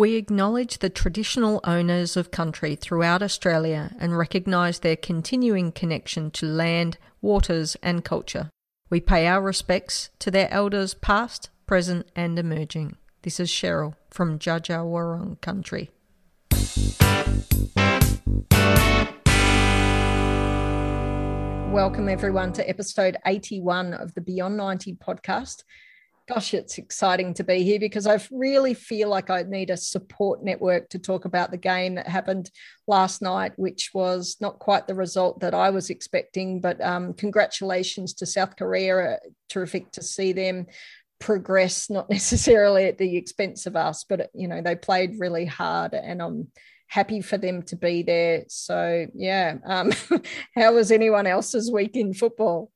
We acknowledge the traditional owners of country throughout Australia and recognise their continuing connection to land, waters, and culture. We pay our respects to their elders past, present, and emerging. This is Cheryl from Dja country. Welcome, everyone, to episode 81 of the Beyond 90 podcast gosh, it's exciting to be here because I really feel like I need a support network to talk about the game that happened last night, which was not quite the result that I was expecting. But um, congratulations to South Korea. Terrific to see them progress, not necessarily at the expense of us, but you know they played really hard, and I'm happy for them to be there. So yeah, um, how was anyone else's week in football?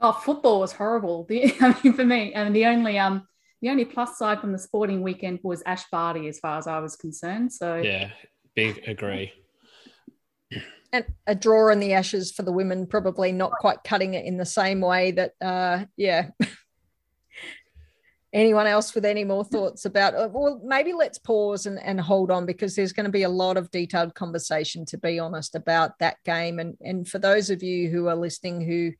Oh, football was horrible. The, I mean, for me, and the only um the only plus side from the sporting weekend was Ash Barty, as far as I was concerned. So yeah, big agree. And a draw in the Ashes for the women, probably not quite cutting it in the same way that, uh, yeah. Anyone else with any more thoughts about? Uh, well, maybe let's pause and, and hold on because there's going to be a lot of detailed conversation, to be honest, about that game. And and for those of you who are listening who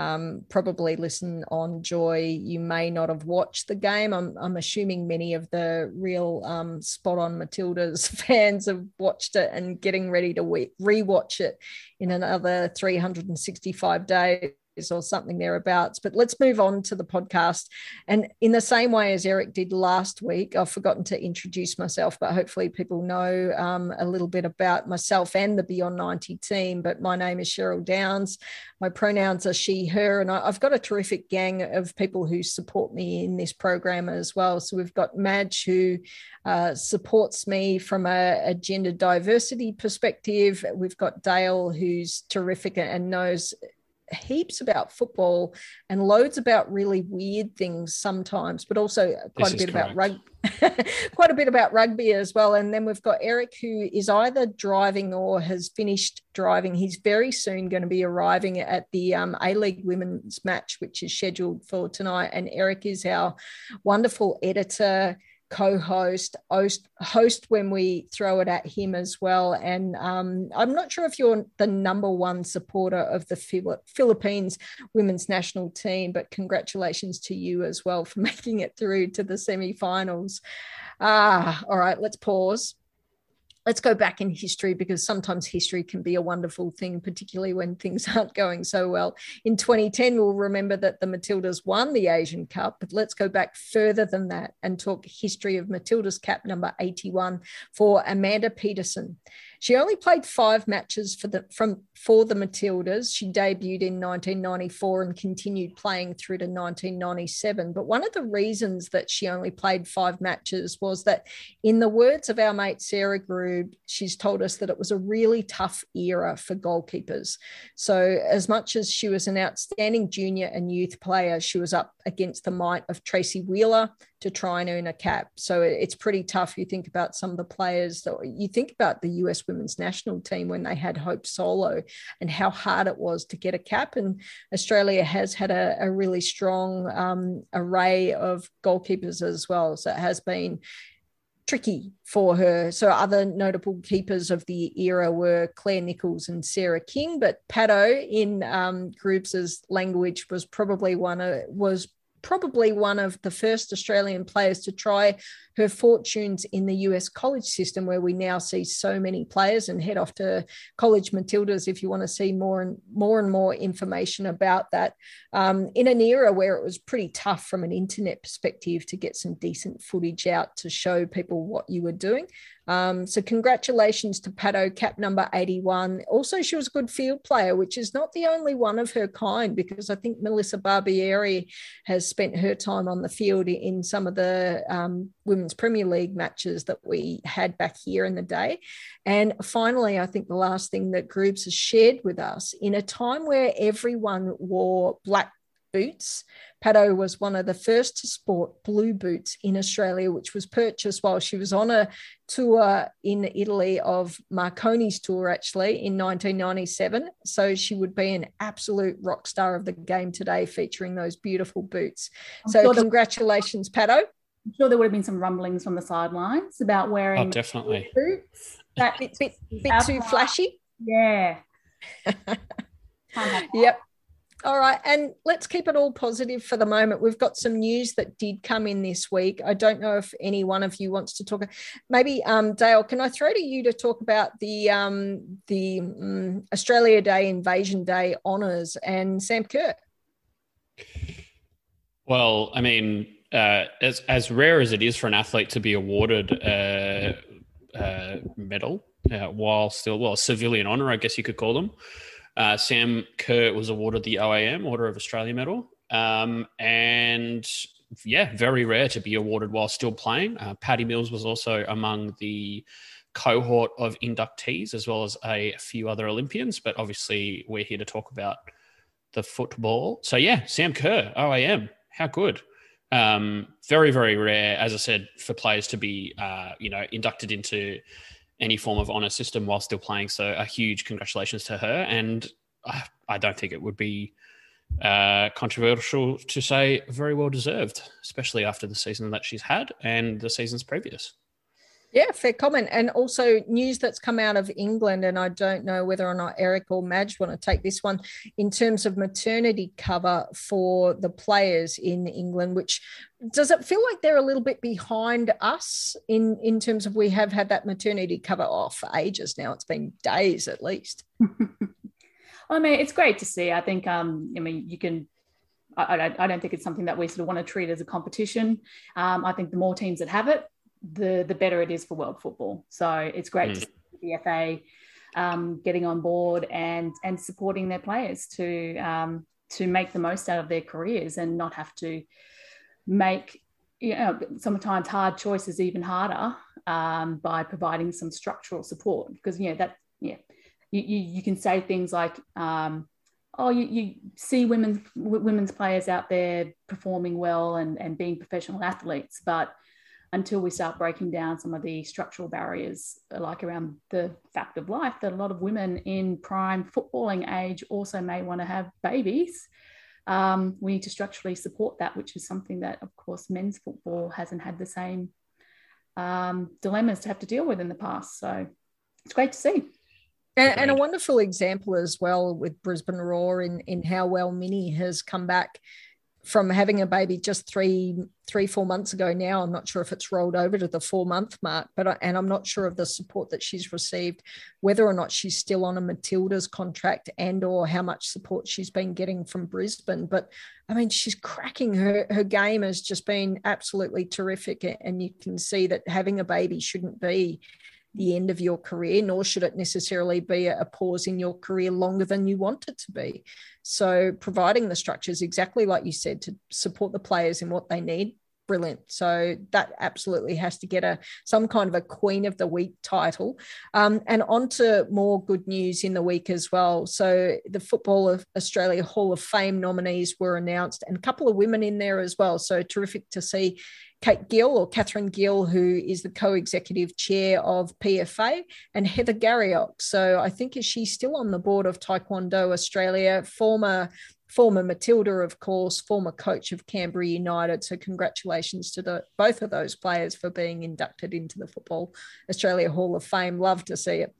um, probably listen on Joy. You may not have watched the game. I'm, I'm assuming many of the real um, spot on Matildas fans have watched it and getting ready to re- watch it in another 365 days or something thereabouts. But let's move on to the podcast. And in the same way as Eric did last week, I've forgotten to introduce myself, but hopefully people know um, a little bit about myself and the Beyond 90 team. But my name is Cheryl Downs. My pronouns are she, her, and I've got a terrific gang of people who support me in this program as well. So we've got Madge, who uh, supports me from a, a gender diversity perspective. We've got Dale, who's terrific and knows heaps about football and loads about really weird things sometimes, but also quite this a bit about rugby. quite a bit about rugby as well. And then we've got Eric, who is either driving or has finished driving. He's very soon going to be arriving at the um, A League women's match, which is scheduled for tonight. And Eric is our wonderful editor co-host host host when we throw it at him as well. And um, i'm not sure if you're the number one supporter of the philippines women's national team but congratulations to you as well for making it through to the semi-finals. Ah all right let's pause let's go back in history because sometimes history can be a wonderful thing, particularly when things aren't going so well. In 2010, we'll remember that the Matildas won the Asian Cup, but let's go back further than that and talk history of Matildas cap number 81 for Amanda Peterson. She only played five matches for the from for the Matildas. She debuted in 1994 and continued playing through to 1997. But one of the reasons that she only played five matches was that, in the words of our mate Sarah Grube, she's told us that it was a really tough era for goalkeepers. So as much as she was an outstanding junior and youth player, she was up against the might of Tracey Wheeler, to try and earn a cap. So it's pretty tough. You think about some of the players that you think about the US women's national team when they had Hope Solo and how hard it was to get a cap. And Australia has had a, a really strong um, array of goalkeepers as well. So it has been tricky for her. So other notable keepers of the era were Claire Nichols and Sarah King, but Pato in um, Grubes' language was probably one of was probably one of the first Australian players to try her fortunes in the US college system, where we now see so many players and head off to College Matildas if you want to see more and more and more information about that. Um, in an era where it was pretty tough from an internet perspective to get some decent footage out to show people what you were doing. Um, so congratulations to Pato, cap number 81. Also, she was a good field player, which is not the only one of her kind, because I think Melissa Barbieri has spent her time on the field in some of the um, Women's Premier League matches that we had back here in the day. And finally, I think the last thing that Grubes has shared with us in a time where everyone wore black boots. Pato was one of the first to sport blue boots in Australia, which was purchased while she was on a tour in Italy of Marconi's tour, actually, in 1997. So she would be an absolute rock star of the game today, featuring those beautiful boots. So, congratulations, Pato. I'm sure there would have been some rumblings from the sidelines about wearing Oh, definitely. boots. That bit, bit, bit too flashy. yeah. Can't have that. Yep. All right. And let's keep it all positive for the moment. We've got some news that did come in this week. I don't know if any one of you wants to talk. Maybe um, Dale, can I throw to you to talk about the um, the um, Australia Day Invasion Day honours and Sam Kerr? Well, I mean, uh, as as rare as it is for an athlete to be awarded a, medal uh, while still well a civilian honor, I guess you could call them. Uh, Sam Kerr was awarded the OAM Order of Australia Medal, um, and yeah, very rare to be awarded while still playing. Uh, Patty Mills was also among the cohort of inductees, as well as a few other Olympians. But obviously, we're here to talk about the football. So yeah, Sam Kerr, OAM, how good. Um, very, very rare, as I said, for players to be, uh, you know, inducted into any form of honor system while still playing. So a huge congratulations to her. And I, I don't think it would be uh, controversial to say very well deserved, especially after the season that she's had and the seasons previous. Yeah, fair comment. And also news that's come out of England, and I don't know whether or not Eric or Madge want to take this one in terms of maternity cover for the players in England, which does it feel like they're a little bit behind us in, in terms of we have had that maternity cover off for ages now. It's been days at least. I mean, it's great to see. I think, um, I mean, you can. I, I, don't think it's something that we sort of want to treat as a competition. Um, I think the more teams that have it, the the better it is for world football. So it's great Mm. to see the FA um, getting on board and and supporting their players to um, to make the most out of their careers and not have to make you know sometimes hard choices even harder um, by providing some structural support because you know that yeah you, you, you can say things like um, oh you, you see women's women's players out there performing well and, and being professional athletes but until we start breaking down some of the structural barriers like around the fact of life that a lot of women in prime footballing age also may want to have babies. Um, we need to structurally support that which is something that of course men's football hasn't had the same um, dilemmas to have to deal with in the past. So it's great to see. And, and a wonderful example as well with Brisbane Roar in, in how well Minnie has come back from having a baby just three, three, four months ago now. I'm not sure if it's rolled over to the four month mark, but I, and I'm not sure of the support that she's received, whether or not she's still on a Matilda's contract and or how much support she's been getting from Brisbane. But I mean, she's cracking her her game has just been absolutely terrific, and you can see that having a baby shouldn't be the end of your career, nor should it necessarily be a pause in your career longer than you want it to be. So, providing the structures, exactly like you said, to support the players in what they need, brilliant. So that absolutely has to get a some kind of a Queen of the Week title. Um, and on to more good news in the week as well. So the Football of Australia Hall of Fame nominees were announced, and a couple of women in there as well. So terrific to see Kate Gill or Catherine Gill, who is the co-executive chair of PFA, and Heather Garriock. So I think is she still on the board of Taekwondo Australia, former former Matilda, of course, former coach of Canberra United. So congratulations to the both of those players for being inducted into the Football Australia Hall of Fame. Love to see it.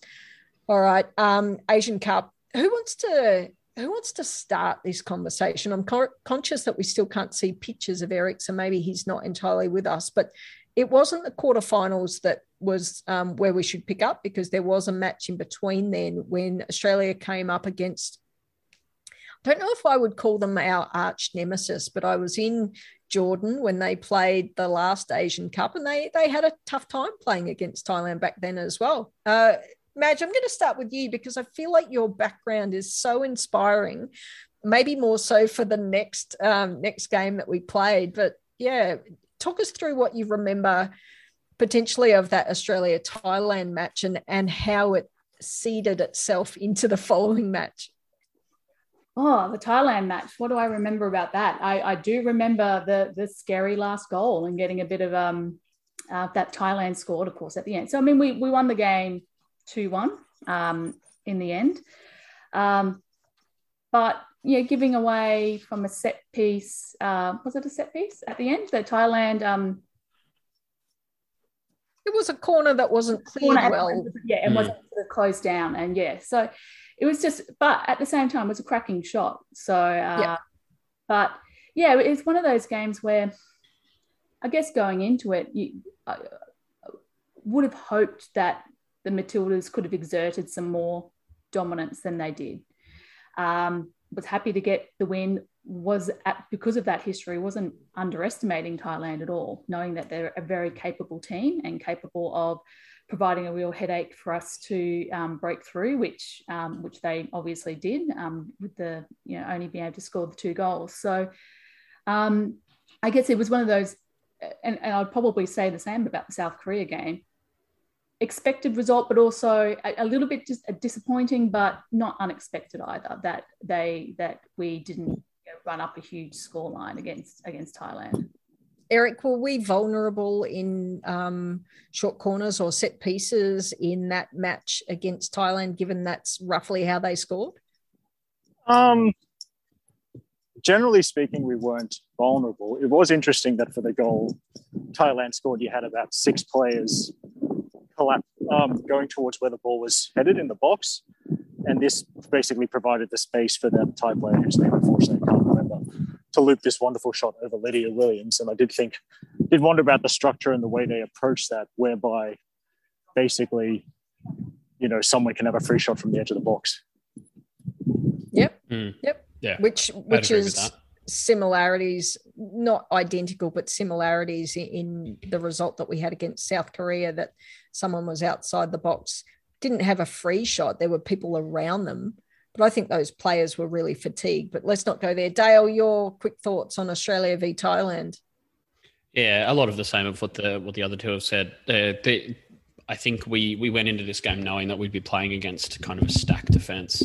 All right, um, Asian Cup. Who wants to who wants to start this conversation? I'm co- conscious that we still can't see pictures of Eric, so maybe he's not entirely with us. But it wasn't the quarterfinals that was um, where we should pick up because there was a match in between then when Australia came up against. Don't know if I would call them our arch nemesis, but I was in Jordan when they played the last Asian Cup, and they they had a tough time playing against Thailand back then as well. Uh, Madge, I'm going to start with you because I feel like your background is so inspiring. Maybe more so for the next um, next game that we played, but yeah, talk us through what you remember potentially of that Australia Thailand match and and how it seeded itself into the following match. Oh, the Thailand match. What do I remember about that? I, I do remember the the scary last goal and getting a bit of um uh, that Thailand scored, of course, at the end. So I mean, we we won the game two one um, in the end, um, but yeah, giving away from a set piece. Uh, was it a set piece at the end? The Thailand um, it was a corner that wasn't cleared well. yeah, and mm. wasn't sort of closed down. And yeah, so it was just, but at the same time, it was a cracking shot. So, uh, yeah. but yeah, it's one of those games where I guess going into it, you I would have hoped that the Matildas could have exerted some more dominance than they did. Um, was happy to get the win. Was at, because of that history, wasn't underestimating Thailand at all, knowing that they're a very capable team and capable of providing a real headache for us to um, break through, which um, which they obviously did um, with the you know only being able to score the two goals. So um, I guess it was one of those, and, and I'd probably say the same about the South Korea game expected result, but also a, a little bit just disappointing, but not unexpected either. That they that we didn't run up a huge scoreline against against Thailand. Eric, were we vulnerable in um, short corners or set pieces in that match against Thailand, given that's roughly how they scored? Um, generally speaking, we weren't vulnerable. It was interesting that for the goal Thailand scored, you had about six players collapse, um, going towards where the ball was headed in the box. And this basically provided the space for that Thai player, whose name unfortunately can't to loop this wonderful shot over Lydia Williams. And I did think, did wonder about the structure and the way they approached that, whereby basically, you know, someone can have a free shot from the edge of the box. Yep. Mm. Yep. Yeah. Which which is similarities, not identical, but similarities in the result that we had against South Korea that someone was outside the box, didn't have a free shot. There were people around them. But I think those players were really fatigued. But let's not go there. Dale, your quick thoughts on Australia v Thailand? Yeah, a lot of the same of what the what the other two have said. Uh, they, I think we we went into this game knowing that we'd be playing against kind of a stacked defense,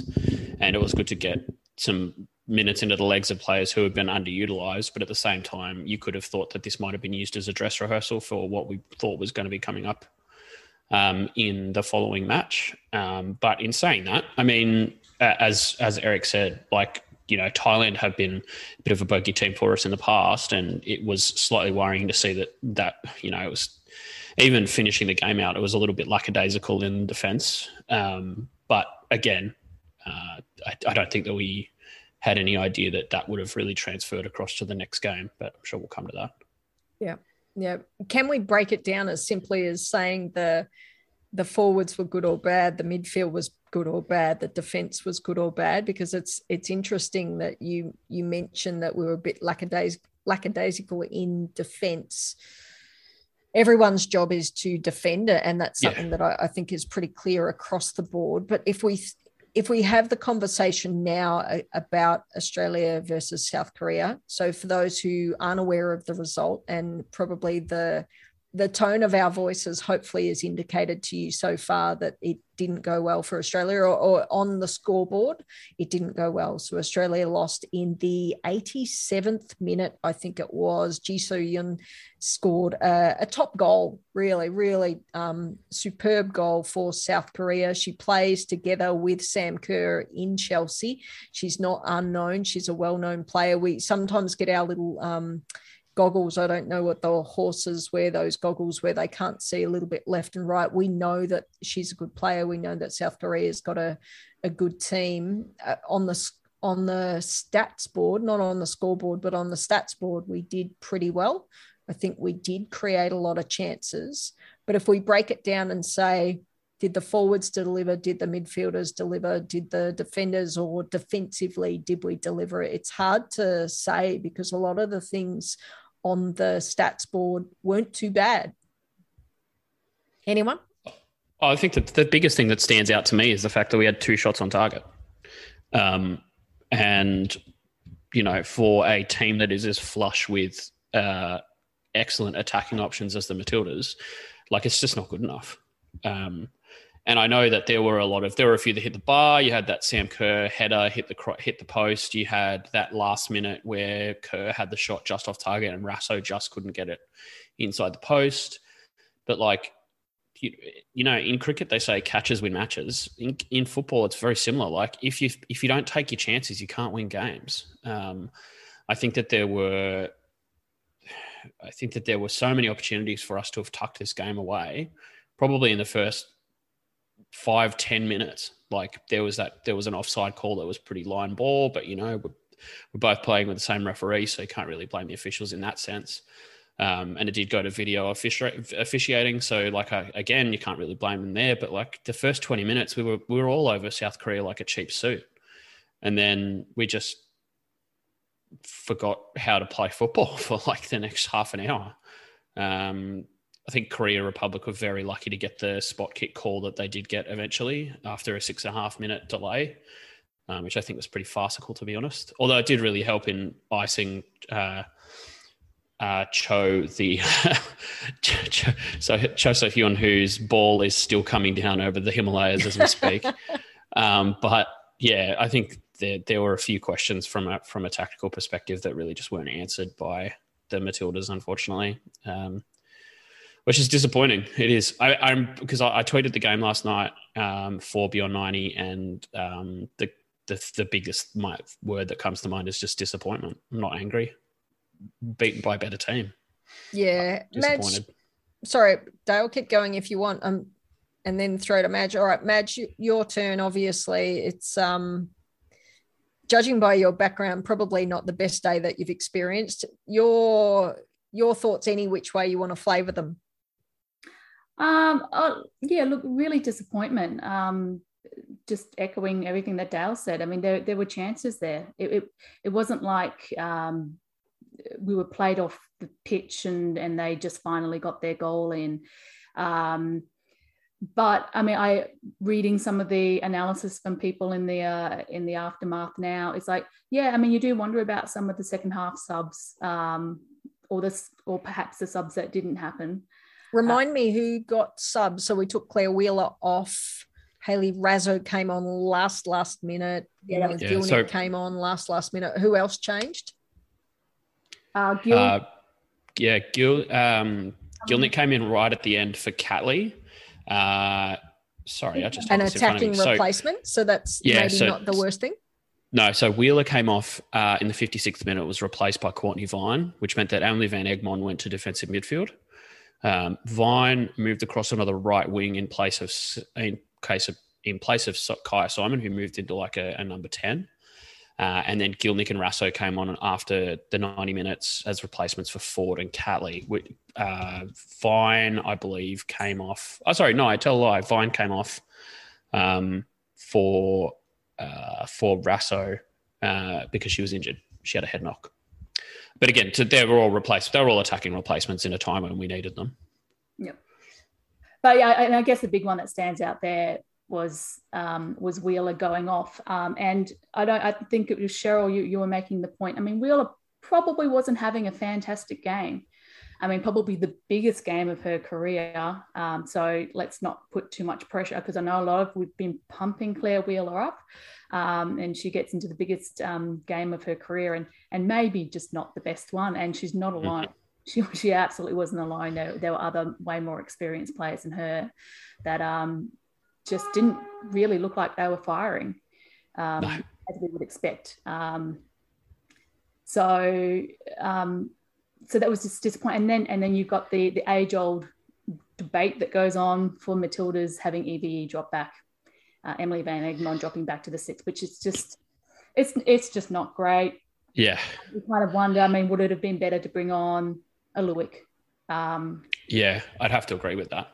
and it was good to get some minutes into the legs of players who have been underutilized. But at the same time, you could have thought that this might have been used as a dress rehearsal for what we thought was going to be coming up um, in the following match. Um, but in saying that, I mean, as as Eric said, like you know, Thailand have been a bit of a bogey team for us in the past, and it was slightly worrying to see that that you know it was even finishing the game out, it was a little bit lackadaisical in defence. Um, but again, uh, I, I, don't think that we had any idea that that would have really transferred across to the next game. But I'm sure we'll come to that. Yeah, yeah. Can we break it down as simply as saying the the forwards were good or bad, the midfield was good or bad, the defense was good or bad? Because it's it's interesting that you you mentioned that we were a bit lackadaisical, lackadaisical in defense. Everyone's job is to defend it, and that's something yeah. that I, I think is pretty clear across the board. But if we if we have the conversation now uh, about Australia versus South Korea, so for those who aren't aware of the result and probably the the tone of our voices hopefully has indicated to you so far that it didn't go well for Australia, or, or, on the scoreboard, it didn't go well. So Australia lost in the 87th minute, I think it was. Ji So Yun scored a, a, top goal, really, really um, superb goal for South Korea. She plays together with Sam Kerr in Chelsea. She's not unknown. She's a well-known player. We sometimes get our little um, goggles. I don't know what the horses wear, those goggles where they can't see a little bit left and right. We know that she's a good player. We know that South Korea's got a, a good team uh, on the on the stats board, not on the scoreboard, but on the stats board, we did pretty well. I think we did create a lot of chances. But if we break it down and say, did the forwards deliver? Did the midfielders deliver? Did the defenders or defensively, did we deliver? It's hard to say because a lot of the things on the stats board weren't too bad. Anyone? I think that the biggest thing that stands out to me is the fact that we had two shots on target. Um, and, you know, for a team that is as flush with uh, excellent attacking options as the Matildas, like it's just not good enough. Um, and I know that there were a lot of there were a few that hit the bar. You had that Sam Kerr header hit the hit the post. You had that last minute where Kerr had the shot just off target and Raso just couldn't get it inside the post. But like you, you know, in cricket they say catches win matches. In, in football, it's very similar. Like if you if you don't take your chances, you can't win games. Um, I think that there were I think that there were so many opportunities for us to have tucked this game away, probably in the first five ten minutes. Like there was that there was an offside call that was pretty line ball, but you know we're, we're both playing with the same referee, so you can't really blame the officials in that sense. Um, and it did go to video officiating, so like I, again, you can't really blame them there. But like the first twenty minutes, we were we were all over South Korea like a cheap suit, and then we just forgot how to play football for like the next half an hour. Um, I think Korea Republic were very lucky to get the spot kick call that they did get eventually after a six and a half minute delay, um, which I think was pretty farcical to be honest. Although it did really help in icing uh, uh, Cho the Cho, so Cho So Hyun, whose ball is still coming down over the Himalayas as we speak. um, but yeah, I think there there were a few questions from a from a tactical perspective that really just weren't answered by the Matildas, unfortunately. Um, which is disappointing. It is. I, am because I, I, tweeted the game last night um, for Beyond 90, and um, the, the the biggest my, word that comes to mind is just disappointment. I'm not angry. Beaten by a better team. Yeah, Madge, sorry, Dale, keep going if you want. Um, and then throw to Madge. All right, Madge, your turn. Obviously, it's um judging by your background, probably not the best day that you've experienced. Your your thoughts, any which way you want to flavour them. Um, oh, yeah, look, really disappointment. Um, just echoing everything that Dale said. I mean, there, there were chances there. It, it, it wasn't like um, we were played off the pitch and, and they just finally got their goal in. Um, but I mean, I reading some of the analysis from people in the uh, in the aftermath now. It's like, yeah, I mean, you do wonder about some of the second half subs, um, or this, or perhaps the subs that didn't happen. Remind uh, me who got subs. So we took Claire Wheeler off. Hayley Raso came on last last minute. Yeah, yeah so, came on last last minute. Who else changed? Uh, Gil. Uh, yeah, Gil. Um, Gielnik came in right at the end for Catley. Uh, sorry, I just an attacking replacement. So, so that's yeah, maybe so, not the worst thing. No, so Wheeler came off uh, in the 56th minute, was replaced by Courtney Vine, which meant that Emily Van Egmond went to defensive midfield. Um, Vine moved across onto the right wing in place of in case of in place of Kyah Simon, who moved into like a, a number ten. Uh, and then Gielnik and Raso came on after the 90 minutes as replacements for Ford and Catley. Uh, Vine, I believe, came off. Oh, sorry, no, I tell a lie. Vine came off um, for uh, for Raso uh, because she was injured. She had a head knock. But again, to, they were all replaced. They were all attacking replacements in a time when we needed them. Yep. But yeah, and I guess the big one that stands out there was um, was Wheeler going off, um, and I don't. I think it was Cheryl. You you were making the point. I mean, Wheeler probably wasn't having a fantastic game. I mean, probably the biggest game of her career. Um, so let's not put too much pressure because I know a lot of we've been pumping Claire Wheeler up um, and she gets into the biggest um, game of her career and and maybe just not the best one and she's not mm-hmm. alone she, she absolutely wasn't alone there, there were other way more experienced players than her that um, just didn't really look like they were firing um, no. as we would expect um, so um, so that was just disappointing and then and then you've got the the age old debate that goes on for matilda's having eve drop back uh, Emily Van Egmond dropping back to the six, which is just it's it's just not great. Yeah, you kind of wonder. I mean, would it have been better to bring on a Luik? Um, yeah, I'd have to agree with that.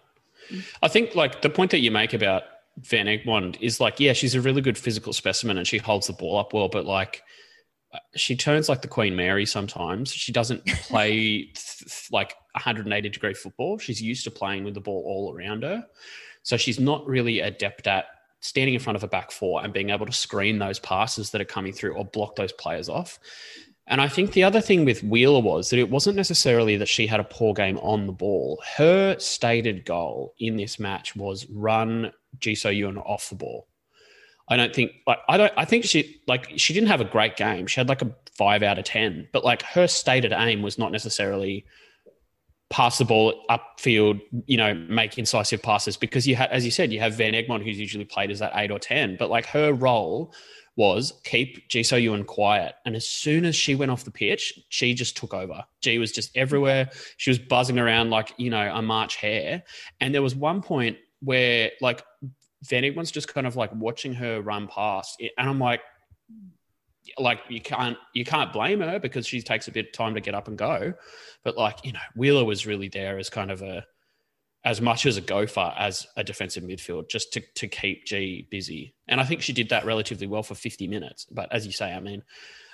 I think like the point that you make about Van Egmond is like, yeah, she's a really good physical specimen and she holds the ball up well, but like she turns like the Queen Mary sometimes. She doesn't play th- like 180 degree football. She's used to playing with the ball all around her. So she's not really adept at standing in front of a back four and being able to screen those passes that are coming through or block those players off. And I think the other thing with Wheeler was that it wasn't necessarily that she had a poor game on the ball. Her stated goal in this match was run Ji So Yun off the ball. I don't think like I don't I think she like she didn't have a great game. She had like a five out of ten, but like her stated aim was not necessarily pass the ball upfield, you know, make incisive passes because you had as you said, you have Van Egmond who's usually played as that eight or 10, but like her role was keep Ji So Yun quiet. And as soon as she went off the pitch, she just took over. Ji was just everywhere. She was buzzing around like, you know, a March hare. And there was one point where like Van Egmond's just kind of like watching her run past. And I'm like, like you can't you can't blame her because she takes a bit of time to get up and go. But like, you know, Wheeler was really there as kind of a as much as a gopher as a defensive midfield just to, to keep Ji busy. And I think she did that relatively well for 50 minutes. But as you say, I mean,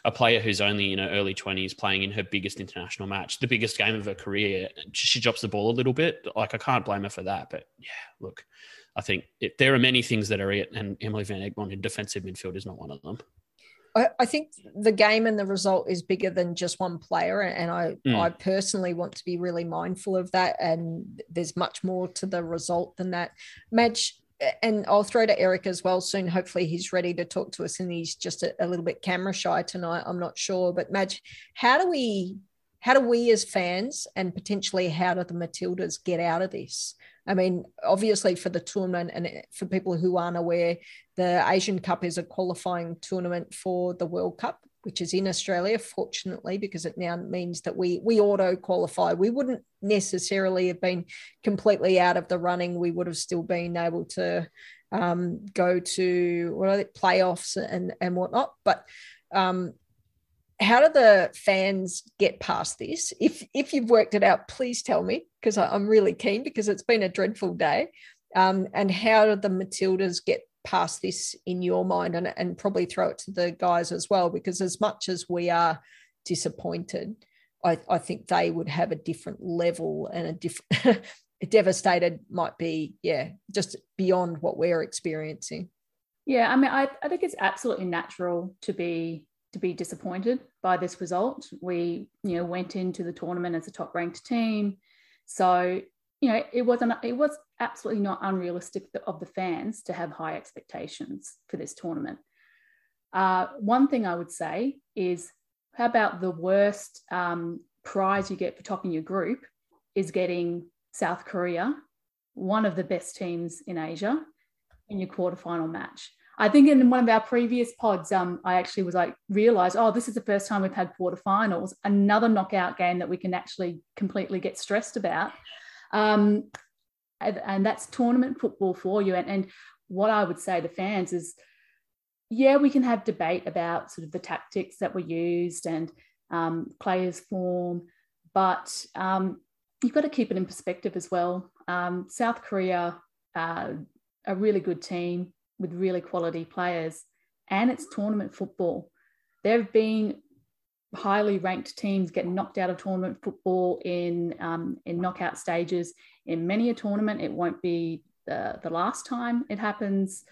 a player who's only in her early 20s playing in her biggest international match, the biggest game of her career, she drops the ball a little bit. Like, I can't blame her for that. But yeah, look, I think it, there are many things that are it, and Emily Van Egmond in defensive midfield is not one of them. I, think the game and the result is bigger than just one player, and I mm. I personally want to be really mindful of that. And there's much more to the result than that. Madge, and I'll throw to Eric as well soon. Hopefully, he's ready to talk to us, and he's just a, a little bit camera shy tonight. I'm not sure, but Madge, how do we how do we as fans and potentially how do the Matildas get out of this? I mean, obviously for the tournament and for people who aren't aware, the Asian Cup is a qualifying tournament for the World Cup, which is in Australia, fortunately, because it now means that we we auto qualify. We wouldn't necessarily have been completely out of the running. We would have still been able to um, go to what are they, playoffs and and whatnot. But um, how do the fans get past this? If if you've worked it out, please tell me because I'm really keen because it's been a dreadful day. Um, and how do the Matildas get past this in your mind and, and probably throw it to the guys as well? Because as much as we are disappointed, I, I think they would have a different level and a different devastated might be, yeah, just beyond what we're experiencing. Yeah, I mean, I, I think it's absolutely natural to be to be disappointed by this result. We, you know, went into the tournament as a top ranked team. So, you know, it wasn't it was absolutely not unrealistic of the fans to have high expectations for this tournament. Uh, one thing I would say is how about the worst um, prize you get for topping your group is getting South Korea, one of the best teams in Asia, in your quarterfinal match. I think in one of our previous pods, um, I actually was like realized, oh, this is the first time we've had quarterfinals, another knockout game that we can actually completely get stressed about. Um, and, and, that's tournament football for you. And, and what I would say to fans is, yeah, we can have debate about sort of the tactics that were used and um, players' form, but um, you've got to keep it in perspective as well. Um, South Korea, uh, a really good team with really quality players, and it's tournament football. There have been highly ranked teams get knocked out of tournament football in um, in knockout stages. In many a tournament, it won't be the, the last time it happens.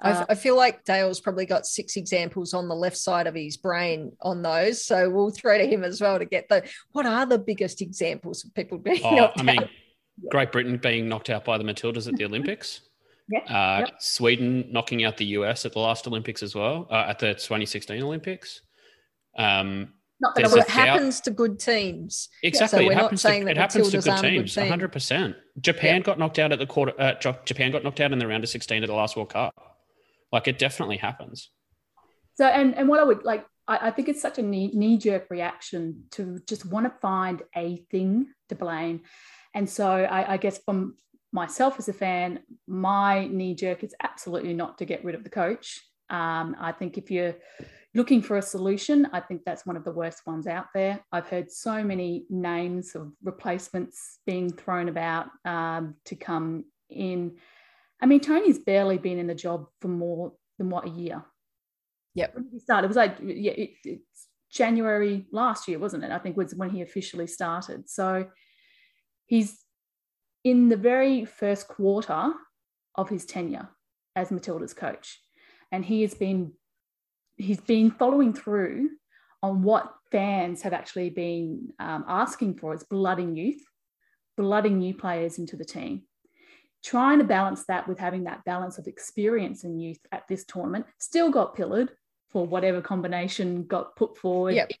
Uh, I feel like Dale's probably got six examples on the left side of his brain on those. So we'll throw to him as well to get the what are the biggest examples of people being oh, knocked I mean, out? Great Britain being knocked out by the Matildas at the Olympics. Yeah. Uh, yep. Sweden knocking out the US at the last Olympics as well, uh, at the 2016 Olympics. Um, not that it happens to good teams. Exactly. So it happens, to, it happens to good teams. Good 100%. Japan yep. got knocked out at the quarter. Uh, Japan got knocked out in the round of 16 at the last World Cup. Like it definitely happens. So, and, and what I would like, I, I think it's such a knee jerk reaction to just want to find a thing to blame. And so I, I guess from myself as a fan, my knee jerk is absolutely not to get rid of the coach. Um, I think if you're looking for a solution, I think that's one of the worst ones out there. I've heard so many names of replacements being thrown about um, to come in. I mean, Tony's barely been in the job for more than what a year. Yep. When he started, it was like yeah, it, it's January last year, wasn't it? I think was when he officially started. So he's in the very first quarter of his tenure as Matilda's coach. And he has been he's been following through on what fans have actually been um, asking for is blooding youth, blooding new players into the team. Trying to balance that with having that balance of experience and youth at this tournament, still got pillared for whatever combination got put forward. Yep.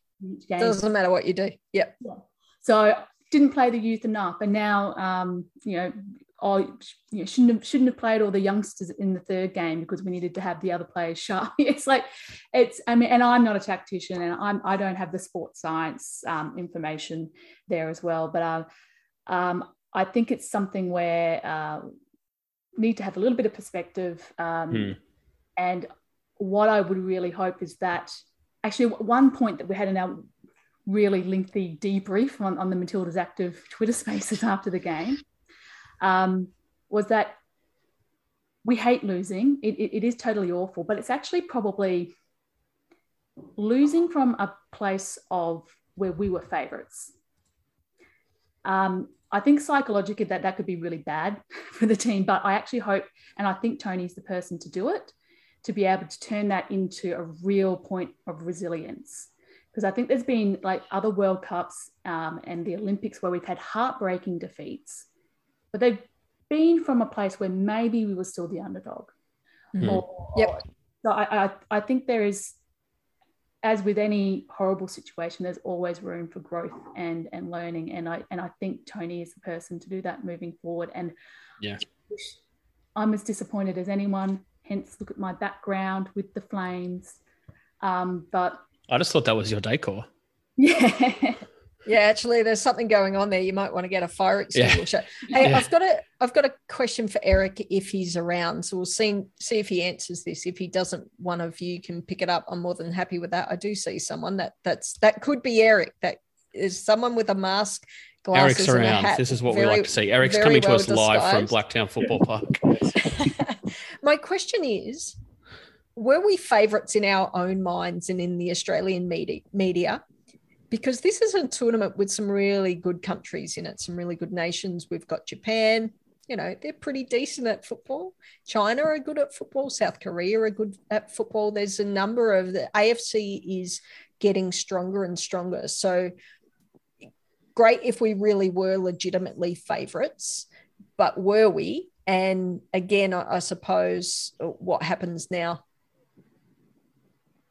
Doesn't matter what you do. Yep. Yeah. So didn't play the youth enough, and now um, you know oh, you know, shouldn't have shouldn't have played all the youngsters in the third game because we needed to have the other players sharp. it's like it's I mean, and I'm not a tactician, and I'm I don't have the sports science um, information there as well, but uh, um, I think it's something where uh, need to have a little bit of perspective. Um, hmm. And what I would really hope is that actually one point that we had in our really lengthy debrief on, on the Matilda's active Twitter spaces after the game um, was that we hate losing. It, it, it is totally awful, but it's actually probably losing from a place of where we were favourites. Um, I think psychologically that that could be really bad for the team, but I actually hope, and I think Tony's the person to do it, to be able to turn that into a real point of resilience. Because I think there's been like other World Cups um, and the Olympics where we've had heartbreaking defeats but they've been from a place where maybe we were still the underdog. Mm-hmm. Or, yep. So I, I, I think there is, as with any horrible situation, there's always room for growth and and learning. And I and I think Tony is the person to do that moving forward. And yeah, I'm as disappointed as anyone. Hence, look at my background with the flames. Um, but I just thought that was your decor. Yeah. Yeah, actually, there's something going on there. You might want to get a fire extinguisher. Yeah. Hey, yeah. I've got a I've got a question for Eric if he's around. So we'll see see if he answers this. If he doesn't, one of you can pick it up. I'm more than happy with that. I do see someone that that's that could be Eric. That is someone with a mask. Glasses Eric's around. This is what very, we like to see. Eric's coming to us disguised. live from Blacktown Football Park. My question is were we favourites in our own minds and in the Australian media, media because this is a tournament with some really good countries in it, some really good nations. We've got Japan, you know, they're pretty decent at football. China are good at football. South Korea are good at football. There's a number of the AFC is getting stronger and stronger. So great if we really were legitimately favourites, but were we? And again, I, I suppose what happens now?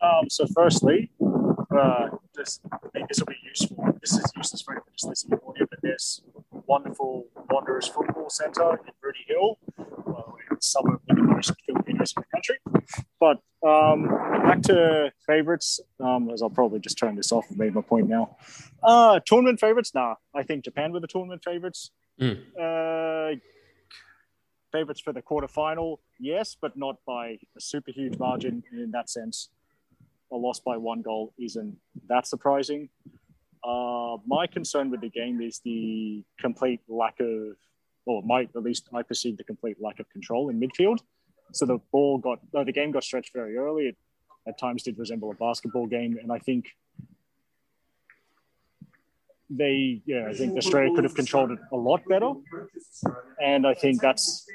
Um, so, firstly, uh, this, I think this will be useful. This is useless for anyone just listening to audio, but there's wonderful Wanderers Football Centre in Rooty Hill, uh, it's suburb of the most Filipinos in the country. But um, back to favourites, um, as I'll probably just turn this off and made my point now. Uh, tournament favourites? Nah, I think Japan were the tournament favourites. Mm. Uh, favourites for the quarterfinal, yes, but not by a super huge margin in that sense a loss by one goal isn't that surprising. Uh, my concern with the game is the complete lack of, or my at least I perceive the complete lack of control in midfield. So the ball got, no, the game got stretched very early. It at times did resemble a basketball game, and I think they, yeah, I think Australia could have controlled it a lot better. And I think that's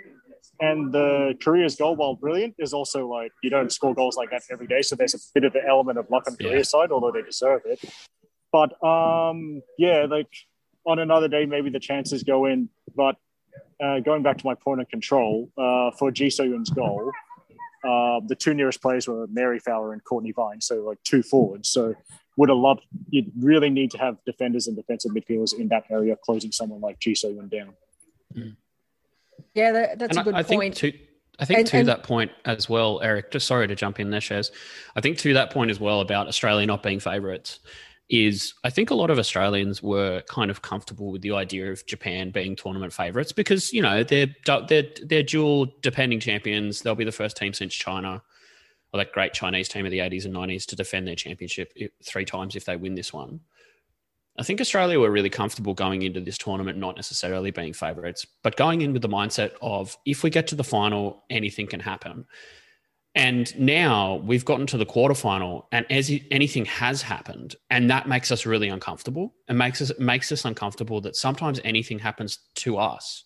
and the Korea's goal, while brilliant, is also like you don't score goals like that every day. So there's a bit of an element of luck on Korea's yeah. side, although they deserve it. But um, yeah, like on another day, maybe the chances go in. But uh, going back to my point of control, uh, for Ji So-yun's goal, uh, the two nearest players were Mary Fowler and Courtney Vine, so like two forwards. So would have loved. You'd really need to have defenders and defensive midfielders in that area closing someone like Ji So-yun down. Mm. Yeah, that, that's and a good I, point. Think to, I think and, to and, that point as well, Eric, just sorry to jump in there, Shez. I think to that point as well about Australia not being favourites is I think a lot of Australians were kind of comfortable with the idea of Japan being tournament favourites because you know they're they're they're dual defending champions. They'll be the first team since China, or that great Chinese team of the 80s and 90s to defend their championship three times if they win this one. I think Australia were really comfortable going into this tournament, not necessarily being favourites, but going in with the mindset of if we get to the final, anything can happen. And now we've gotten to the quarterfinal, and as anything has happened, and that makes us really uncomfortable. and makes us makes us uncomfortable that sometimes anything happens to us.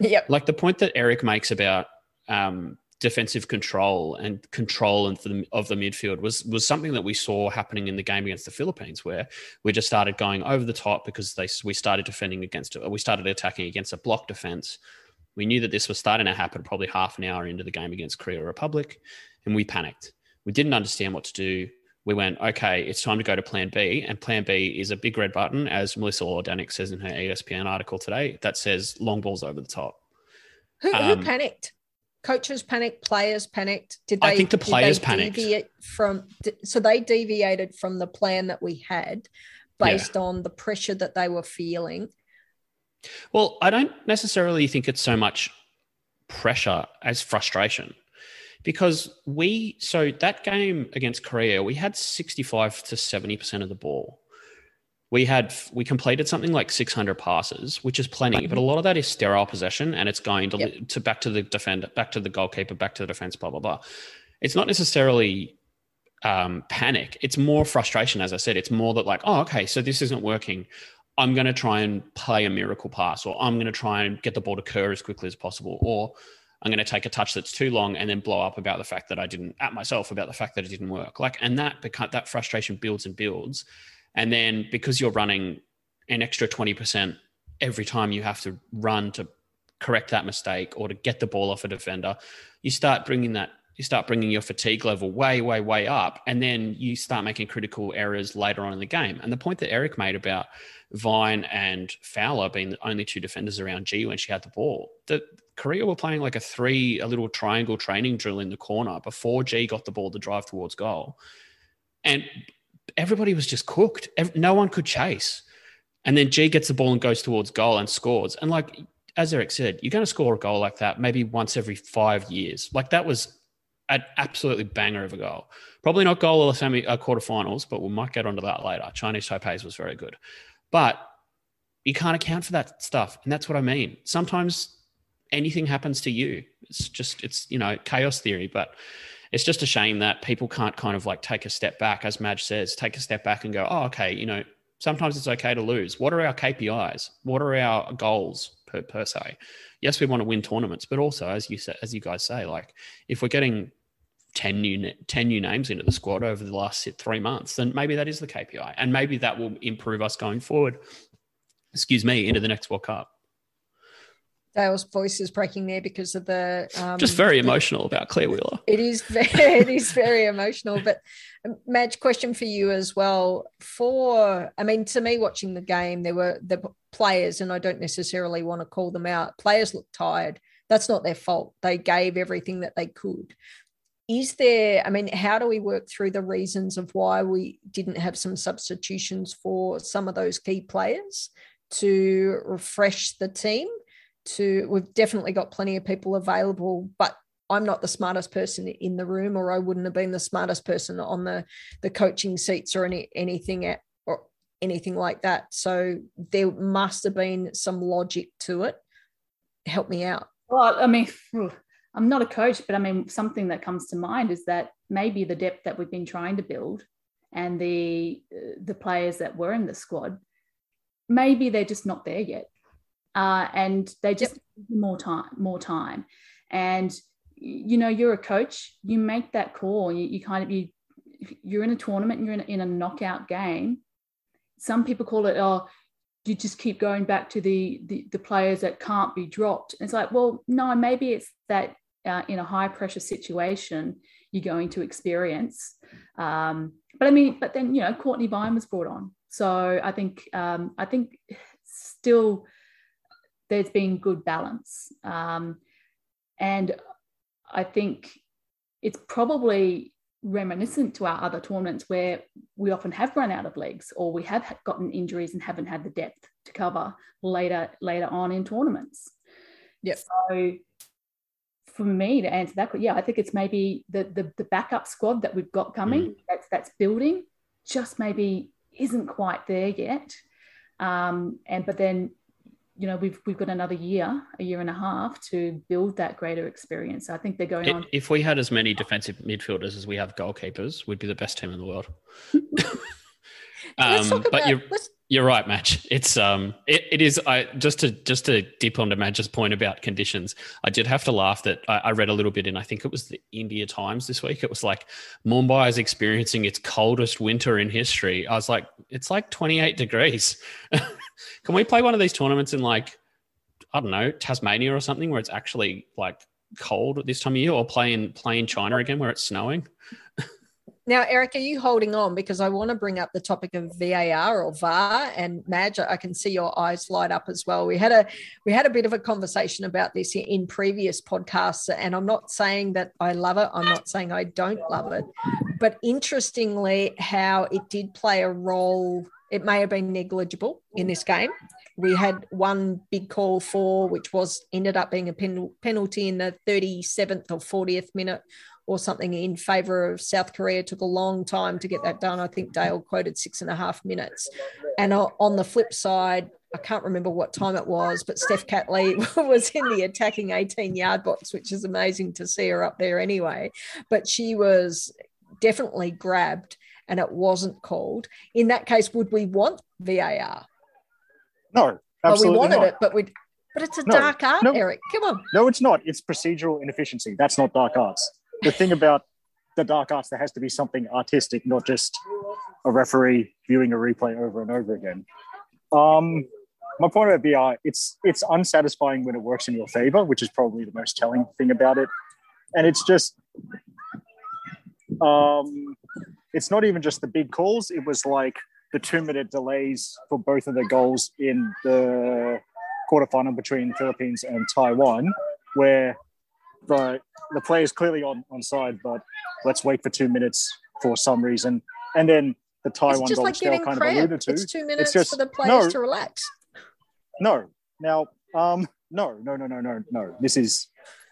Yep. Like the point that Eric makes about um, defensive control and control of the, of the midfield was was something that we saw happening in the game against the Philippines, where we just started going over the top because they we started defending against we started attacking against a block defense. We knew that this was starting to happen probably half an hour into the game against Korea Republic, and we panicked. We didn't understand what to do. We went, okay, it's time to go to Plan B, and Plan B is a big red button, as Melissa Lordanic says in her ESPN article today, that says long balls over the top Who, who um, panicked? Coaches panicked, players panicked. Did they? I think the players panicked. From so they deviated from the plan that we had, based yeah. on the pressure that they were feeling. Well, I don't necessarily think it's so much pressure as frustration because we so that game against Korea we had 65 to 70% of the ball we had we completed something like 600 passes which is plenty but a lot of that is sterile possession and it's going to, yep. to back to the defender back to the goalkeeper back to the defense blah blah blah. It's not necessarily um, panic. It's more frustration as i said. It's more that like oh okay so this isn't working. I'm going to try and play a miracle pass or i'm going to try and get the ball to Kerr as quickly as possible or I'm going to take a touch that's too long and then blow up about the fact that I didn't at myself about the fact that it didn't work. Like, and that because that frustration builds and builds, and then because you're running an extra twenty percent every time you have to run to correct that mistake or to get the ball off a defender, you start bringing that you start bringing your fatigue level way, way, way up, and then you start making critical errors later on in the game. And the point that Eric made about Vine and Fowler being the only two defenders around Ji when she had the ball, that Korea were playing like a three, a little triangle training drill in the corner before Ji got the ball to drive towards goal. And everybody was just cooked. No one could chase. And then Ji gets the ball and goes towards goal and scores. And like, as Eric said, you're going to score a goal like that maybe once every five years. Like that was an absolutely banger of a goal. Probably not goal of the semi uh, quarterfinals, but we might get onto that later. Chinese Taipei's was very good. But you can't account for that stuff. And that's what I mean. Sometimes anything happens to you. It's just, it's, you know, chaos theory. But it's just a shame that people can't kind of like take a step back, as Madge says, take a step back and go, oh, okay, you know, sometimes it's okay to lose. What are our KPIs? What are our goals per, per se? Yes, we want to win tournaments, but also, as you say, as you guys say, like if we're getting 10 new 10 new names into the squad over the last three months, then maybe that is the KPI. And maybe that will improve us going forward, excuse me, into the next World Cup. Dale's voice is breaking there because of the um, just very emotional about Clare Wheeler. It is very, it is very emotional. But um, Madge, question for you as well. For I mean, to me, watching the game, there were the players, and I don't necessarily want to call them out. Players looked tired. That's not their fault. They gave everything that they could. Is there, I mean, how do we work through the reasons of why we didn't have some substitutions for some of those key players to refresh the team? To we've definitely got plenty of people available but i'm not the smartest person in the room or i wouldn't have been the smartest person on the the coaching seats or any anything at or anything like that. So there must have been some logic to it. Help me out. Well i mean i'm not a coach but i mean something that comes to mind is that maybe the depth that we've been trying to build and the the players that were in the squad maybe they're just not there yet uh, and they just yep. more time, more time. And you know, you're a coach, you make that call. You, you kind of you you're in a tournament, you're in, in a knockout game. Some people call it, oh, you just keep going back to the, the, the players that can't be dropped. And it's like, well, no, maybe it's that uh, in a high pressure situation you're going to experience. Um, but I mean, but then you know, Cortnie Vine was brought on, so I think um, I think still there's been good balance. Um, and I think it's probably reminiscent to our other tournaments where we often have run out of legs or we have gotten injuries and haven't had the depth to cover later later on in tournaments. Yeah. So for me to answer that, yeah, I think it's maybe the, the the, backup squad that we've got coming mm. that's that's building just maybe isn't quite there yet. Um, and but then you know we've we've got another year, a year and a half to build that greater experience. I think they're going on. If we had as many defensive midfielders as we have goalkeepers, we'd be the best team in the world. um, but you're you're right, Madge. It's um it, it is I just to just to dip onto Madge's point about conditions. I did have to laugh that I, I read a little bit in I think it was the India Times this week. It was like Mumbai is experiencing its coldest winter in history. I was like, it's like 28 degrees. Can we play one of these tournaments in like, I don't know, Tasmania or something where it's actually like cold this time of year, or play in play in China again where it's snowing? Now, Eric, are you holding on? Because I want to bring up the topic of VAR or VAR, and Madge, I can see your eyes light up as well. We had a we had a bit of a conversation about this in previous podcasts, and I'm not saying that I love it. I'm not saying I don't love it, but interestingly, how it did play a role. It may have been negligible in this game. We had one big call for, which was ended up being a pen, penalty in the 37th or 40th minute or something in favor of South Korea. Took a long time to get that done. I think Dale quoted six and a half minutes. And on the flip side, I can't remember what time it was, but Steph Catley was in the attacking 18 yard box, which is amazing to see her up there anyway. But she was definitely grabbed and it wasn't called. In that case, would we want VAR? No, absolutely well, we wanted not. it, but we but it's a No, dark art, no. Eric. Come on. No, it's not. It's procedural inefficiency. That's not dark arts. The thing about the dark arts, there has to be something artistic, not just a referee viewing a replay over and over again. Um, my point about VAR, it's it's unsatisfying when it works in your favor, which is probably the most telling thing about it. And it's just, um, it's not even just the big calls. It was like the two minute delays for both of the goals in the quarterfinal between the Philippines and Taiwan, where the the play is clearly on on side, but let's wait for two minutes for some reason, and then the Taiwan goal, like which Dale getting kind of alluded to. It's two minutes just- for the players no. to relax. No, now, um, no, no, no, no, no, no. This is.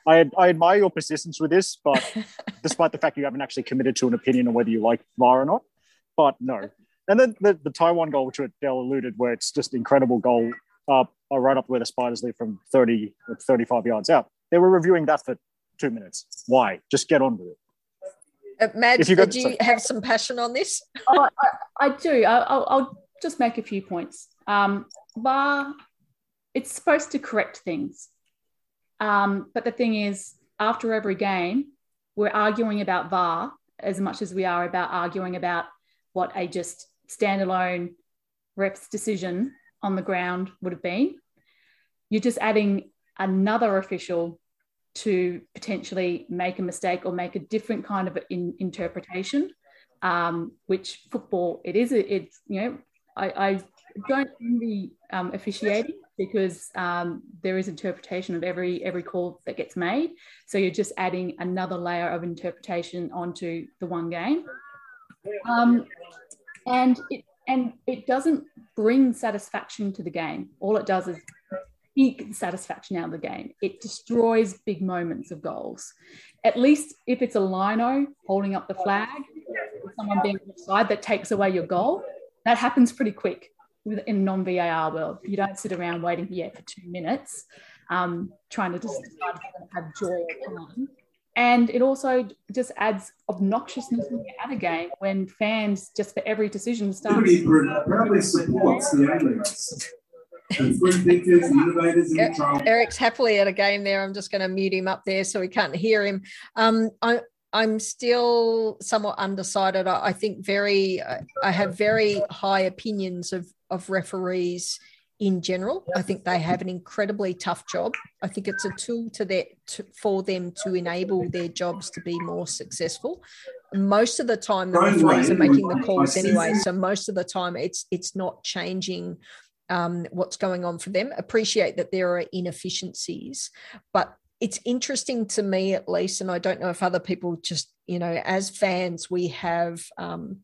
I, I admire your persistence with this, but despite the fact you haven't actually committed to an opinion on whether you like VAR or not, but no. And then the, the Taiwan goal, which Dale alluded, where it's just incredible goal up uh, right up where the Spiders live from 30 or 35 yards out. They were reviewing that for two minutes. Why? Just get on with it. Uh, Madge, If you got- do you have some passion on this? oh, I, I do. I, I'll, I'll just make a few points. Um, VAR, it's supposed to correct things. Um, but the thing is, after every game, we're arguing about VAR as much as we are about arguing about what a just standalone ref's decision on the ground would have been. You're just adding another official to potentially make a mistake or make a different kind of in, interpretation, um, which football it is. It, it's you know I, I don't envy um, officiating because um, there is interpretation of every every call that gets made. So you're just adding another layer of interpretation onto the one game, um, and it and it doesn't bring satisfaction to the game. All it does is eke satisfaction out of the game. It destroys big moments of goals. At least if it's a lino holding up the flag, someone being offside that takes away your goal, that happens pretty quick with- in non-VAR world. You don't sit around waiting yeah, for two minutes, um, trying to just decide if to have joy or. And it also just adds obnoxiousness in the other game when fans just for every decision start. Liberty Group supports the A-Leagues. And free thinkers, innovators in the trial. Eric's happily at a game there. I'm just going to mute him up there so we can't hear him. Um, I, I'm still somewhat undecided. I, I think very, I have very high opinions of of referees in general. I think they have an incredibly tough job. I think it's a tool to their to, for them to enable their jobs to be more successful. Most of the time, the referees are making the calls anyway. So most of the time, it's it's not changing um, what's going on for them. Appreciate that there are inefficiencies, but it's interesting to me at least, and I don't know if other people just you know as fans we have. Um,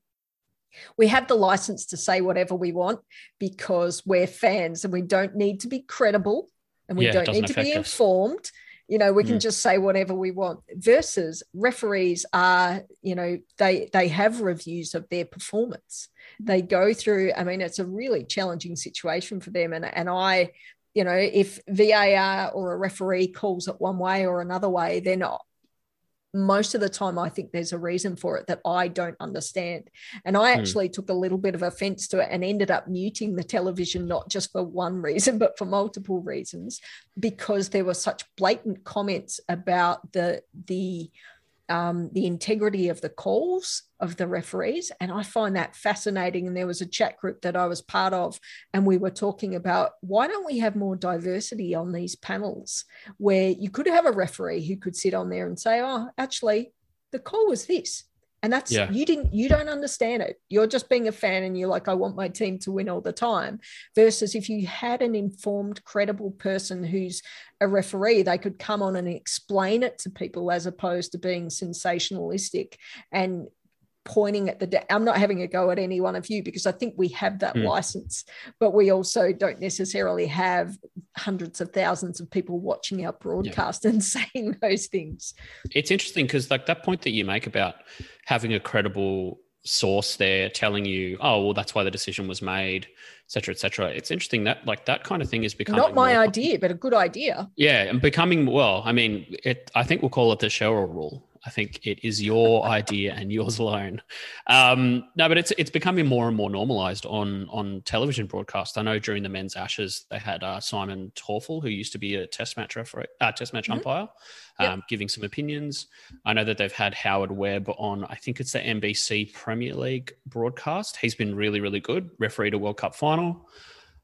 we have the license to say whatever we want because we're fans and we don't need to be credible and we Yeah, don't need to be us. informed you know we can Mm. just say whatever we want versus referees are you know they they have reviews of their performance they go through i mean it's a really challenging situation for them and and i you know if var or a referee calls it one way or another way they're not most of the time i think there's a reason for it that i don't understand and i Hmm. actually took a little bit of offense to it and ended up muting the television not just for one reason but for multiple reasons because there were such blatant comments about the the um, the integrity of the calls of the referees. And i find that fascinating. And there was a chat group that i was part of and we were talking about why don't we have more diversity on these panels where you could have a referee who could sit on there and say oh actually the call was this and that's Yeah. you didn't you don't understand it you're just being a fan and you're like i want my team to win all the time versus if you had an informed credible person who's a referee they could come on and explain it to people as opposed to being sensationalistic and pointing at the i'm not having a go at any one of you because i think we have that Mm. license but we also don't necessarily have hundreds of thousands of people watching our broadcast and saying those things. It's interesting because like that point that you make about having a credible source there telling you oh well that's why the decision was made etc cetera et cetera. It's interesting that like that kind of thing is becoming not my more- idea but a good idea. Yeah and becoming well i mean it i think we'll call it the Cheryl rule i think it is your idea and yours alone. Um no but it's it's becoming more and more normalized on on television broadcast i know during the men's ashes they had uh, simon Taufel who used to be a test match referee uh, test match Mhm. umpire Yep. um, giving some opinions. I know that they've had howard webb on i think it's the nbc premier league broadcast. He's been really really good. Refereed a world cup final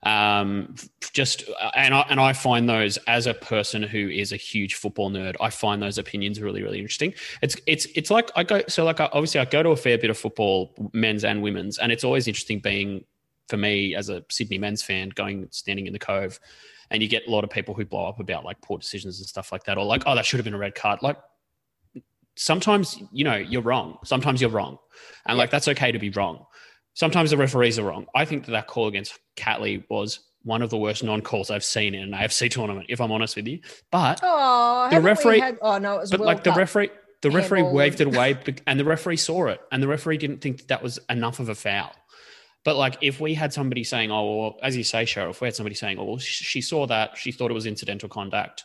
um just and I, and I find those as a person who is a huge football nerd i find those opinions really really interesting. It's it's it's like i go so like I, obviously i go to a fair bit of football men's and women's and it's always interesting being for me as a sydney men's fan going standing in the cove and you get a lot of people who blow up about like poor decisions and stuff like that or like oh that should have been a red card. Like sometimes you know you're wrong. Sometimes you're wrong. And like that's okay to be wrong sometimes the referees are wrong i think that that call against catley was one of the worst non-calls i've seen in an afc tournament if i'm honest with you but oh The referee- had, oh no it was but World like the referee the referee handball. waved it away and the referee saw it and the referee didn't think that, that was enough of a foul but like if we had somebody saying oh well as you say cheryl if we had somebody saying oh well she, saw that she thought it was incidental conduct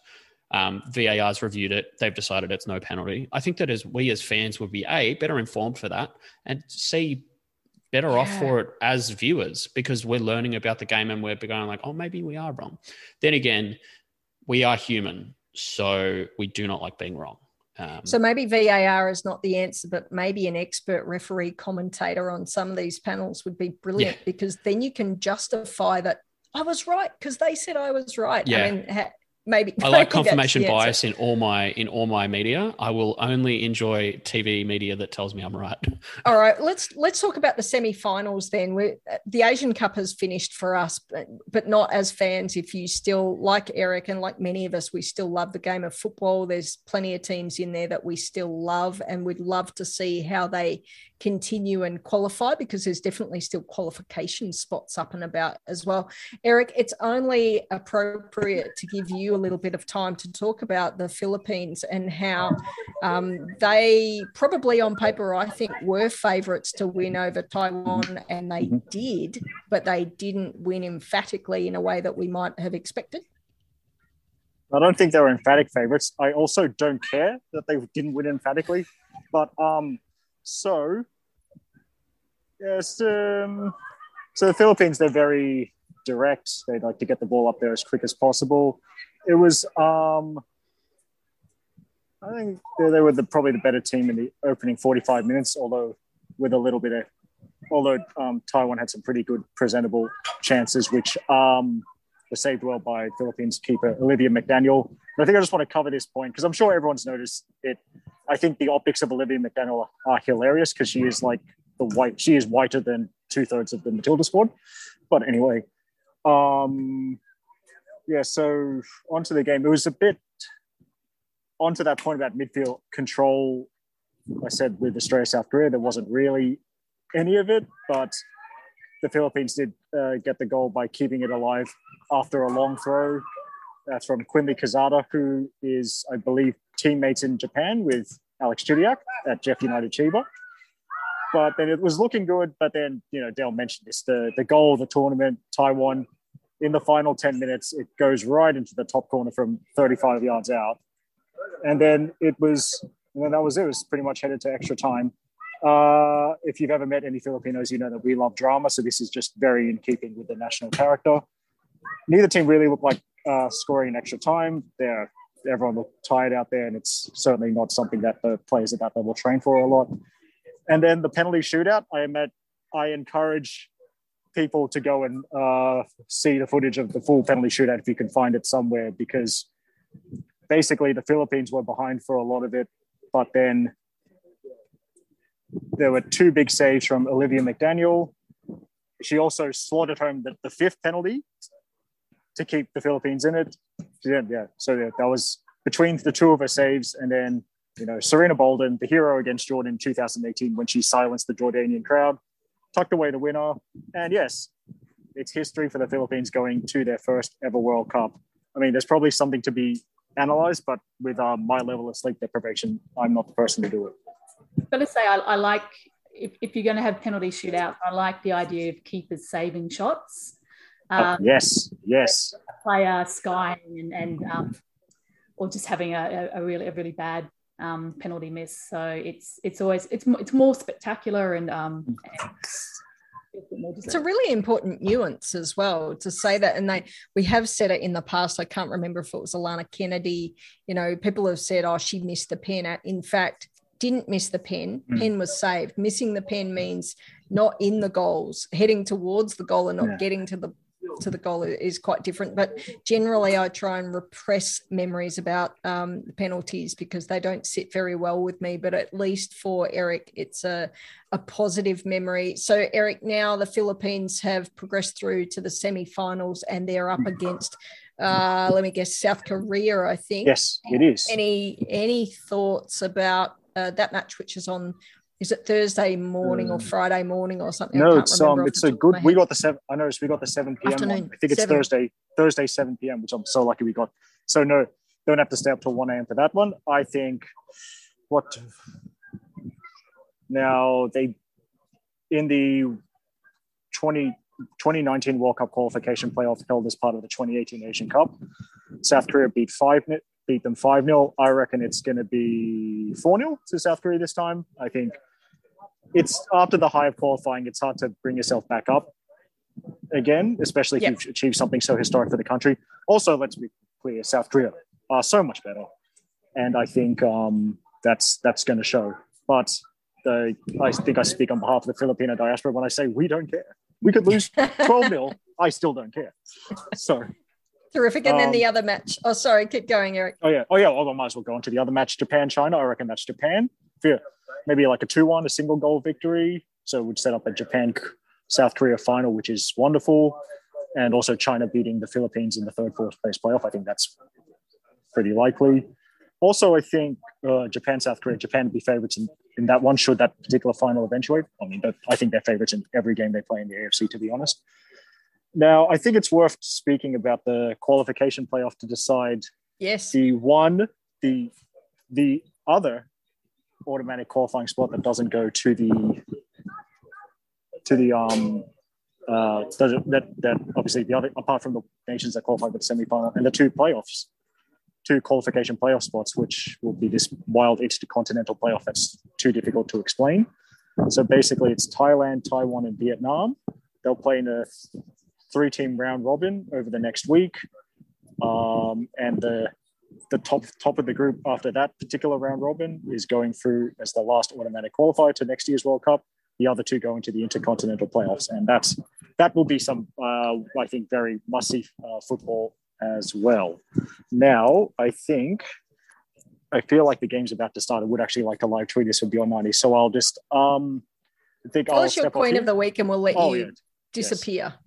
um, VAR's reviewed it. They've decided it's no penalty. I think that as we as fans would be a better informed for that and see better off for it as viewers because we're learning about the game and we're going like, oh, maybe we are wrong. Then again, we are human, so we do not like being wrong. Um, So maybe VAR is not the answer, but maybe an expert referee commentator on some of these panels would be brilliant because then you can justify that I was right because they said I was right. Yeah. I mean, ha- maybe I like confirmation bias in all my in all my media. I will only enjoy TV media that tells me I'm right. All right, let's let's talk about the semi-finals then. we the Asian Cup has finished for us, but, but not as fans. If you still like Eric and like many of us, we still love the game of football. There's plenty of teams in there that we still love, and we'd love to see how they continue and qualify because there's definitely still qualification spots up and about as well. Eric, it's only appropriate to give you a little bit of time to talk about the Philippines and how um, they probably on paper, I think, were favourites to win over Taiwan, and they Mhm. did, but they didn't win emphatically in a way that we might have expected. I don't think they were emphatic favorites. I also don't care that they didn't win emphatically. But um, so yes, um, so the Philippines they're very direct. They like to get the ball up there as quick as possible. It was um, I think they, they were the, probably the better team in the opening 45 minutes, although with a little bit of although um, Taiwan had some pretty good presentable chances, which um, were saved well by Philippines keeper Olivia McDaniel. And I think I just want to cover this point because I'm sure everyone's noticed it. I think the optics of Olivia McDaniel are hilarious because she is like the white. She is whiter than two thirds of the Matilda squad. But anyway, um, yeah. So onto the game. It was a bit onto that point about midfield control. I said with Australia South Korea, there wasn't really any of it, but the Philippines did uh, get the goal by keeping it alive after a long throw. That's from Quinley Quezada, who is, I believe, teammates in Japan with Alex Chidiac at JEF United Chiba. But then it was looking good. But then, you know, Dale mentioned this the, the goal of the tournament, Taiwan, in the final 10 minutes, it goes right into the top corner from 35 yards out. And then it was, and then that was it. It was pretty much headed to extra time. Uh, if you've ever met any Filipinos, you know that we love drama. So this is just very in keeping with the national character. Neither team really looked like uh, scoring in extra time. They're, everyone looked tired out there, and it's certainly not something that the players at that level train for a lot. And then the penalty shootout, I met, I encourage people to go and uh, see the footage of the full penalty shootout if you can find it somewhere, because basically the Philippines were behind for a lot of it, but then there were two big saves from Olivia McDaniel. She also slaughtered home the, the fifth penalty to keep the Philippines in it. Yeah, yeah. So yeah, that was between the two of her saves, and then you know Sarina Bolden, the hero against Jordan in 2018 when she silenced the Jordanian crowd, tucked away the winner, and yes, it's history for the Philippines going to their first ever World Cup. I mean, there's probably something to be analyzed, but with uh, my level of sleep deprivation, I'm not the person to do it. I've got to say, I, I like if, if, you're going to have penalty shootouts, I like the idea of keepers saving shots. Oh, um, oh, yes, yes. Player skying and, and um, or just having a, a, really a really bad um, penalty miss. So it's it's always it's it's more spectacular and, um, and it's a really important nuance as well to say that. And they we have said it in the past. I can't remember if it was Alanna Kennedy. You know people have said oh she missed the pen. In fact didn't miss the pen. Mm. pen was saved. Missing the pen means not in the goals heading towards the goal and not yeah. getting to the to the goal is quite different. But generally, I try and repress memories about um, the penalties because they don't sit very well with me. But at least for Eric, it's a, a positive memory. So, Eric, now the Philippines have progressed through to the semi finals and they're up against. Uh, let me guess, South Korea, I think. Yes, it is. Any any thoughts about uh, that match, which is on is it Thursday morning or mm. Friday morning or something? No, it's um, it's a good. We got the seven. I noticed we got the seven p.m. Afternoon, I think it's seven. Thursday, Thursday seven p.m., which I'm so lucky we got. So no, don't have to stay up till one a.m. for that one. I think what now they in the 20, 2019 World Cup qualification playoff held as part of the 2018 Asian Cup. South Korea beat five beat them 5 0. I reckon it's going to be 4 0 to South Korea this time. I think it's after the high of qualifying, it's hard to bring yourself back up again, especially if yep. you've achieved something so historic for the country. Also, let's be clear, South Korea are so much better, and I think um, that's that's going to show. But the, I think I speak on behalf of the Filipino diaspora when I say we don't care. We could lose 12 0. I still don't care. So Terrific. And um, then the um, other match. Oh, sorry. Keep going, Eric. Oh, yeah. Oh, yeah. Well, I might as well go on to the other match Japan China. I reckon that's Japan. Yeah. Maybe like a 2 1, a single goal victory. So we'd set up a Japan South Korea final, which is wonderful. And also China beating the Philippines in the third, fourth place playoff. I think that's pretty likely. Also, I think uh, Japan, South Korea, Japan would be favorites in, in that one, should that particular final eventuate. I mean, I think they're favorites in every game they play in the AFC, to be honest. Now, I think it's worth speaking about the qualification playoff to decide yes. the one the the other automatic qualifying spot that doesn't go to the to the um uh that that obviously the other apart from the nations that qualify for the semifinal and the two playoffs two qualification playoff spots which will be this wild intercontinental playoff that's too difficult to explain. So basically it's thailand taiwan and vietnam. They'll play in a three team round robin over the next week. Um, and the the top top of the group after that particular round robin is going through as the last automatic qualifier to next year's World Cup. The other two going to the intercontinental playoffs, and that's that will be some uh, I think very must see uh, football as well. Now I think I feel like the game's about to start. I would actually like to live tweet this with Beyond 90, so I'll just um I think Tell I'll us your coin of the week, and we'll let oh, you yeah. disappear. Yes.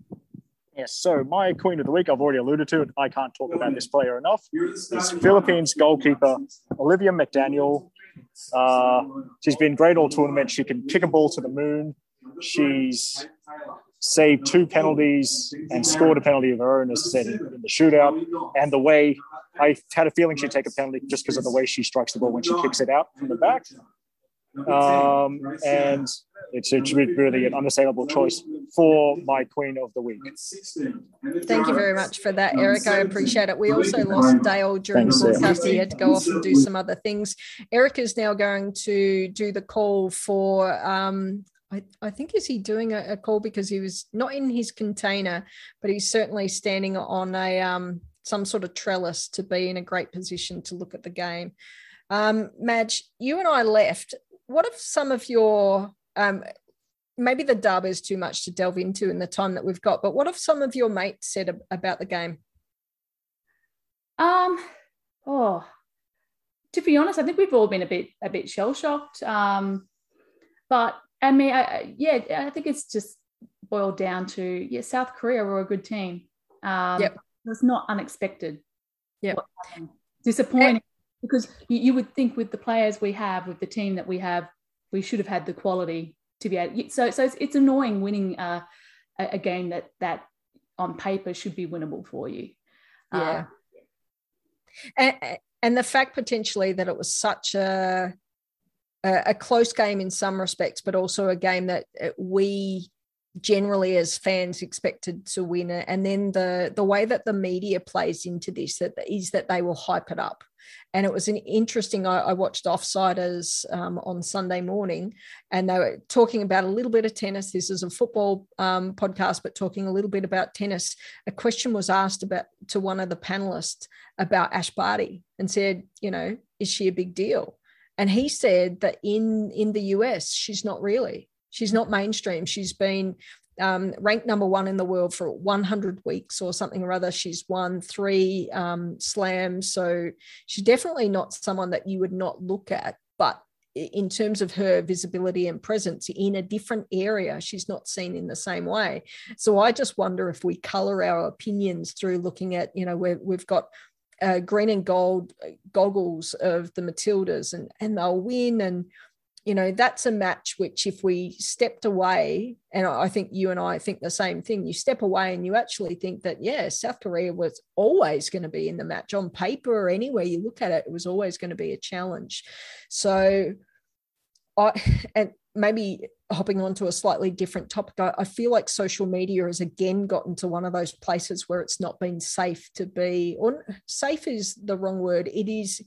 Yes, so my queen of the week, I've already alluded to it. I can't talk about this player enough. Is Philippines goalkeeper Olivia McDaniel. Uh, she's been great all tournament. She can kick a ball to the moon. She's saved two penalties and scored a penalty of her own, as said in, in the shootout. And the way I had a feeling she'd take a penalty just because of the way she strikes the ball when she kicks it out from the back. Um, and it's, it's really an unassailable choice for my queen of the week. Thank you very much for that, Eric. I appreciate it. We also lost Dale during Thanks, the broadcast. He had to go off and do some other things. Eric is now going to do the call for. Um, I, I think is he doing a, a, call because he was not in his container, but he's certainly standing on a um, some sort of trellis to be in a great position to look at the game. Um, Madge, you and I left what if some of your um, maybe the dub is too much to delve into in the time that we've got, but what have some of your mates said about the game? Um, oh, to be honest, I think we've all been a bit a bit shell shocked. Um, but I mean, I, yeah, I think it's just boiled down to yeah, South Korea were a good team. Um, yep. It's not unexpected. Yeah. Disappointing because you, you, would think with the players we have, with the team that we have, we should have had the quality to be able. So, so it's, it's annoying winning uh, a, a, game that that on paper should be winnable for you. Yeah. Uh, and, and the fact potentially that it was such a a close game in some respects, but also a game that uh, we generally as fans expected to win it and then the the way that the media plays into this that is that they will hype it up and it was an interesting i, I watched offsiders um, on sunday morning and they were talking about a little bit of tennis. This is a football um, podcast but talking a little bit about tennis. A question was asked about to one of the panelists about ash barty and said you know is she a big deal? And he said that in in the us she's not really. She's not mainstream. She's been um, ranked number one in the world for 100 weeks or something or other. She's won three um, slams. So she's definitely not someone that you would not look at. But in terms of her visibility and presence in a different area, she's not seen in the same way. So I just wonder if we color our opinions through looking at, you know, where we've got uh, green and gold goggles of the Matildas and, and they'll win. And you know that's a match which if we stepped away and i think you and i think the same thing you step away and you actually think that yeah south korea was always going to be in the match. On paper or anywhere you look at it it was always going to be a challenge. So i and maybe hopping on to a slightly different topic I, I feel like social media has again gotten to one of those places where it's not been safe to be or safe is the wrong word. It is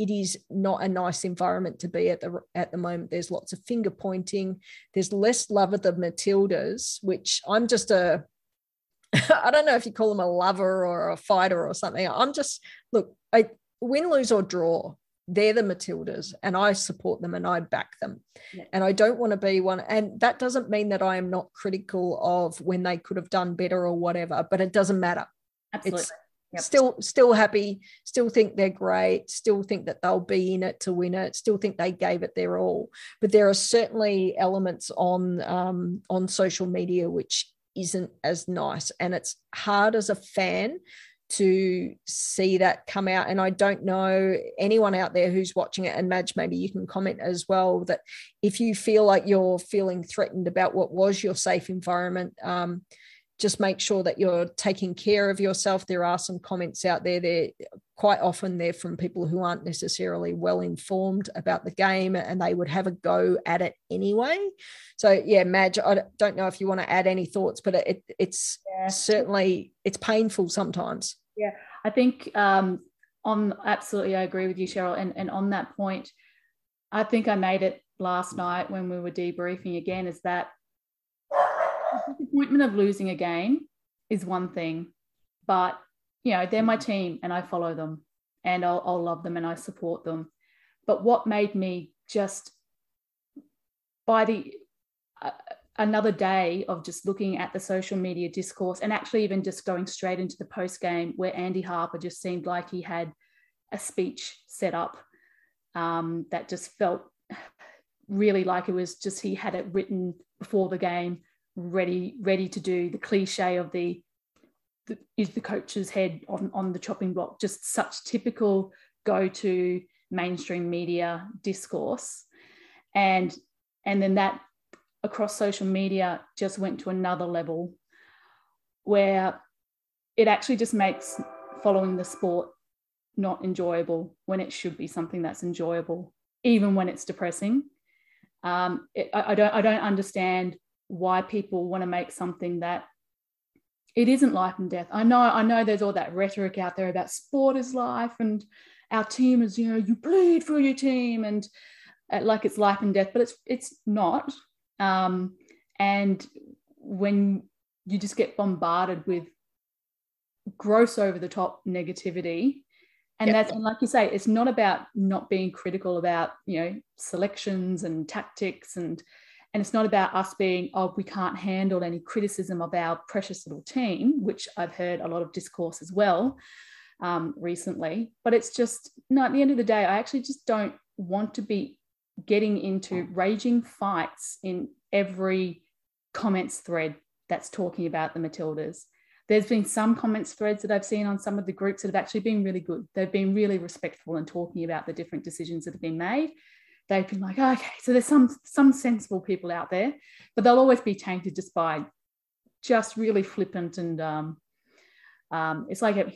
it is not a nice environment to be at the at the moment. There's lots of finger pointing. There's less love of the Matildas, which I'm just a I don't know if you call them a lover or a fighter or something. I'm just look, I win, lose or draw. They're the Matildas, and I support them and I back them. Yeah. And I don't want to be one. And that doesn't mean that I am not critical of when they could have done better or whatever. But it doesn't matter. Absolutely. It's, Yep. Still, still happy. Still think they're great. Still think that they'll be in it to win it. Still think they gave it their all. But there are certainly elements on um, on social media which isn't as nice, and it's hard as a fan to see that come out. And I don't know anyone out there who's watching it. And Madge, maybe you can comment as well that if you feel like you're feeling threatened about what was your safe environment. Um, just make sure that you're taking care of yourself. There are some comments out there. They're quite often they're from people who aren't necessarily well informed about the game, and they would have a go at it anyway. So yeah, Madge, I don't know if you want to add any thoughts, but it, it's yeah. certainly it's painful sometimes. Yeah, I think um, on absolutely, I agree with you, Cheryl, and and on that point, I think I made it last night when we were debriefing again. Is that disappointment of losing a game is one thing, but you know, they're my team and I follow them and I'll, I'll love them and I support them. But what made me just by the uh, another day of just looking at the social media discourse and actually even just going straight into the post game where Andy Harper just seemed like he had a speech set up um, that just felt really like it was just he had it written before the game ready ready to do the cliche of the, the is the coach's head on, on the chopping block just such typical go-to mainstream media discourse. And and then that across social media just went to another level where it actually just makes following the sport not enjoyable when it should be something that's enjoyable even when it's depressing. Um, it, I, I, don't I don't understand why people want to make something that it isn't life and death. I know, I know there's all that rhetoric out there about sport is life and our team is, you know, you bleed for your team and uh, like it's life and death, but it's it's not. Um, and when you just get bombarded with gross over the top negativity, and yep. that's and like you say, it's not about not being critical about you know selections and tactics and and it's not about us being, oh, we can't handle any criticism of our precious little team, which I've heard a lot of discourse as well um, recently. But it's just, no, at the end of the day, I actually just don't want to be getting into raging fights in every comments thread that's talking about the Matildas. There's been some comments threads that I've seen on some of the groups that have actually been really good. They've been really respectful and talking about the different decisions that have been made. They've been like, okay, so there's some some sensible people out there, but they'll always be tainted just by just really flippant and um, um, it's like a,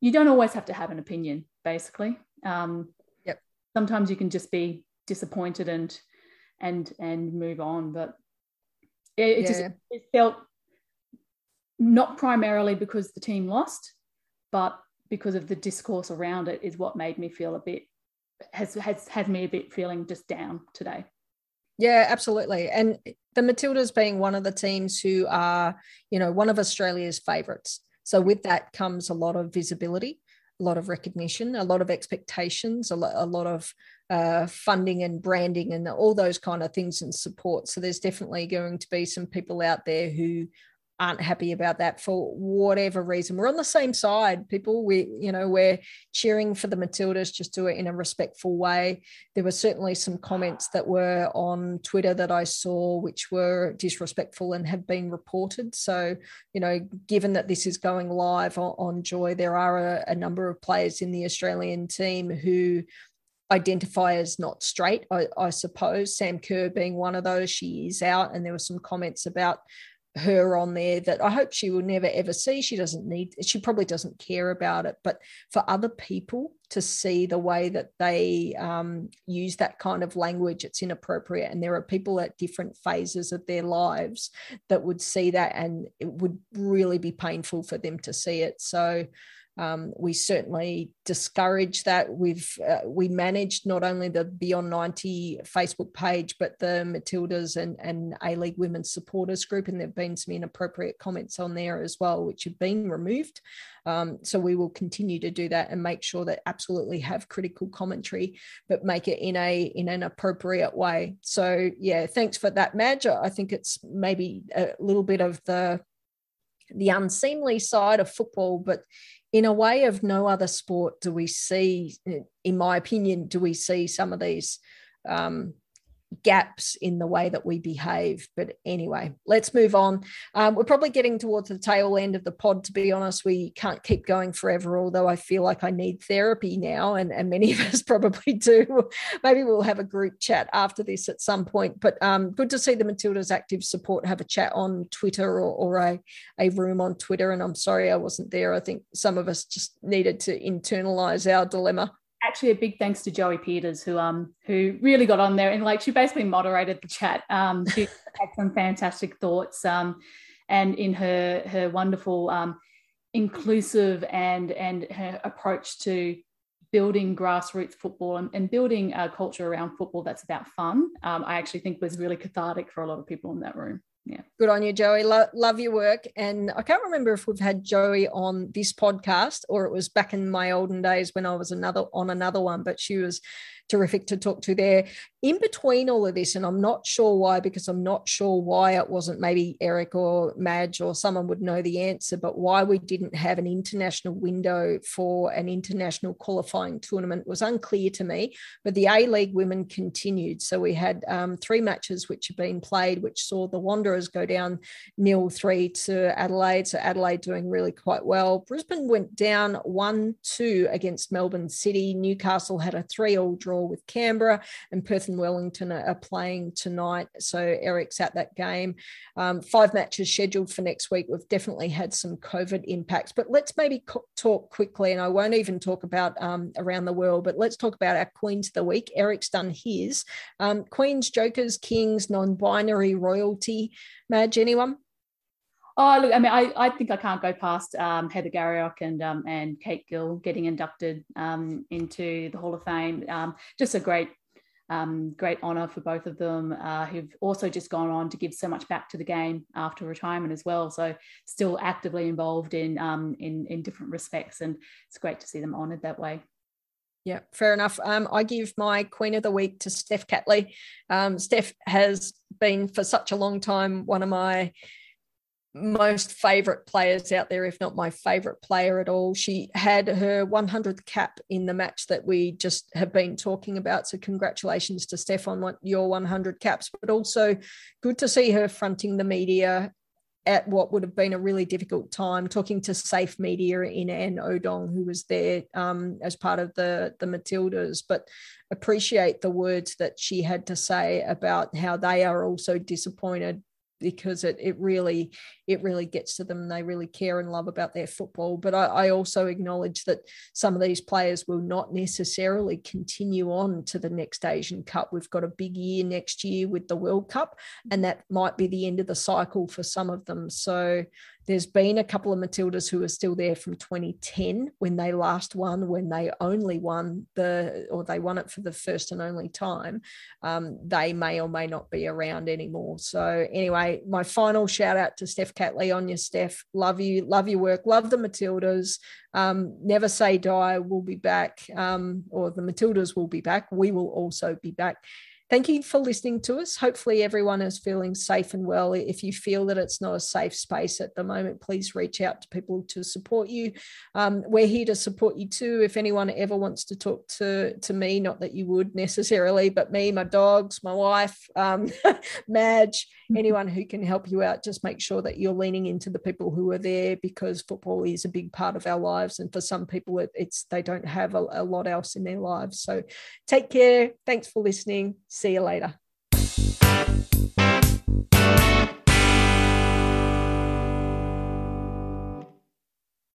you don't always have to have an opinion, basically. Um, yep. Sometimes you can just be disappointed and and and move on, but it, it yeah. just it felt not primarily because the team lost, but because of the discourse around it is what made me feel a bit has has had me a bit feeling just down today. Yeah, absolutely. And the Matildas being one of the teams who are, you know, one of Australia's favourites. So with that comes a lot of visibility, a lot of recognition, a lot of expectations, a lot, a lot of uh, funding and branding and all those kind of things and support. So there's definitely going to be some people out there who aren't happy about that for whatever reason. We're on the same side, people. We, you know, we're cheering for the Matildas, just do it in a respectful way. There were certainly some comments that were on Twitter that I saw which were disrespectful and have been reported. So, you know, given that this is going live on, on Joy, there are a, a number of players in the Australian team who identify as not straight, I, I, suppose. Sam Kerr being one of those, she is out, and there were some comments about her on there that I hope she will never ever see. She doesn't need, she probably doesn't care about it. But for other people to see the way that they um, use that kind of language, it's inappropriate. And there are people at different phases of their lives that would see that, and it would really be painful for them to see it. So, um, we certainly discourage that. We've uh, we managed not only the Beyond 90 Facebook page, but the Matildas and, and A League Women's Supporters Group, and there've been some inappropriate comments on there as well, which have been removed. Um, so we will continue to do that and make sure that absolutely have critical commentary, but make it in a in an appropriate way. So yeah, thanks for that, Madge. I think it's maybe a little bit of the the unseemly side of football, but in a way of no other sport do we see, in my opinion, do we see some of these um, gaps in the way that we behave. But anyway, let's move on. Um, we're probably getting towards the tail end of the pod, to be honest. We can't keep going forever, although I feel like I need therapy now, and, and many of us probably do. Maybe we'll have a group chat after this at some point. But um, good to see the Matildas active support have a chat on Twitter or, or a, a room on Twitter. And I'm sorry I wasn't there. I think some of us just needed to internalize our dilemma actually a big thanks to Joey Peters who um who really got on there and like she basically moderated the chat. Um, she had some fantastic thoughts. Um, and in her her wonderful um, inclusive and and her approach to building grassroots football and, and building a culture around football that's about fun, um, I actually think was really cathartic for a lot of people in that room yeah. Good on you joey. Lo- love your work. And i can't remember if we've had joey on this podcast or it was back in my olden days when i was another on another one but she was terrific to talk to there. In between all of this, and I'm not sure why, because I'm not sure why it wasn't maybe Eric or Madge or someone would know the answer, but why we didn't have an international window for an international qualifying tournament was unclear to me. But the A League women continued. So we had um, three matches which have been played, which saw the Wanderers go down nil three to Adelaide. So Adelaide doing really quite well. Brisbane went down 1 2 against Melbourne City. Newcastle had a 3 all draw with Canberra, and Perth and Wellington are, playing tonight. So Eric's at that game. Um, five matches scheduled for next week. We've definitely had some COVID impacts, but let's maybe co- talk quickly. And I won't even talk about um, around the world, but let's talk about our Queens of the Week. Eric's done his. Um, Queens, Jokers, Kings, non binary royalty. Madge, anyone? Oh, look, I mean, I, I think I can't go past um, Heather Garriock and um, and Kate Gill getting inducted um, into the Hall of Fame. Um, just a great um, great honour for both of them, uh, who've also just gone on to give so much back to the game after retirement as well. So still actively involved in um, in in different respects, and it's great to see them honoured that way. Yeah, fair enough. Um, I give my Queen of the Week to Steph Catley. Um, Steph has been for such a long time one of my most favorite players out there, if not my favorite player at all. She had her 100th cap in the match that we just have been talking about. So, congratulations to Steph on your 100 caps, but also good to see her fronting the media at what would have been a really difficult time, talking to Safe Media in Anne Odong, who was there um, as part of the, the Matildas, but appreciate the words that she had to say about how they are also disappointed because it it really it really gets to them. They really care and love about their football. But I, I, also acknowledge that some of these players will not necessarily continue on to the next Asian Cup. We've got a big year next year with the World Cup, and that might be the end of the cycle for some of them. So there's been a couple of Matildas who are still there from 2010 when they last won, when they only won the, or they won it for the first and only time. Um, they may or may not be around anymore. So, anyway, my final shout out to Steph Catley on your Steph. Love you, love your work, love the Matildas. Um, never say die. We'll be back, um, or the Matildas will be back. We will also be back. Thank you for listening to us. Hopefully, everyone is feeling safe and well. If you feel that it's not a safe space at the moment, please reach out to people to support you. Um, we're here to support you too. If anyone ever wants to talk to, to me, not that you would necessarily, but me, my dogs, my wife, um, Madge, mm-hmm. anyone who can help you out, just make sure that you're leaning into the people who are there because football is a big part of our lives. And for some people, it, it's they don't have a, a lot else in their lives. So take care. Thanks for listening. See you later.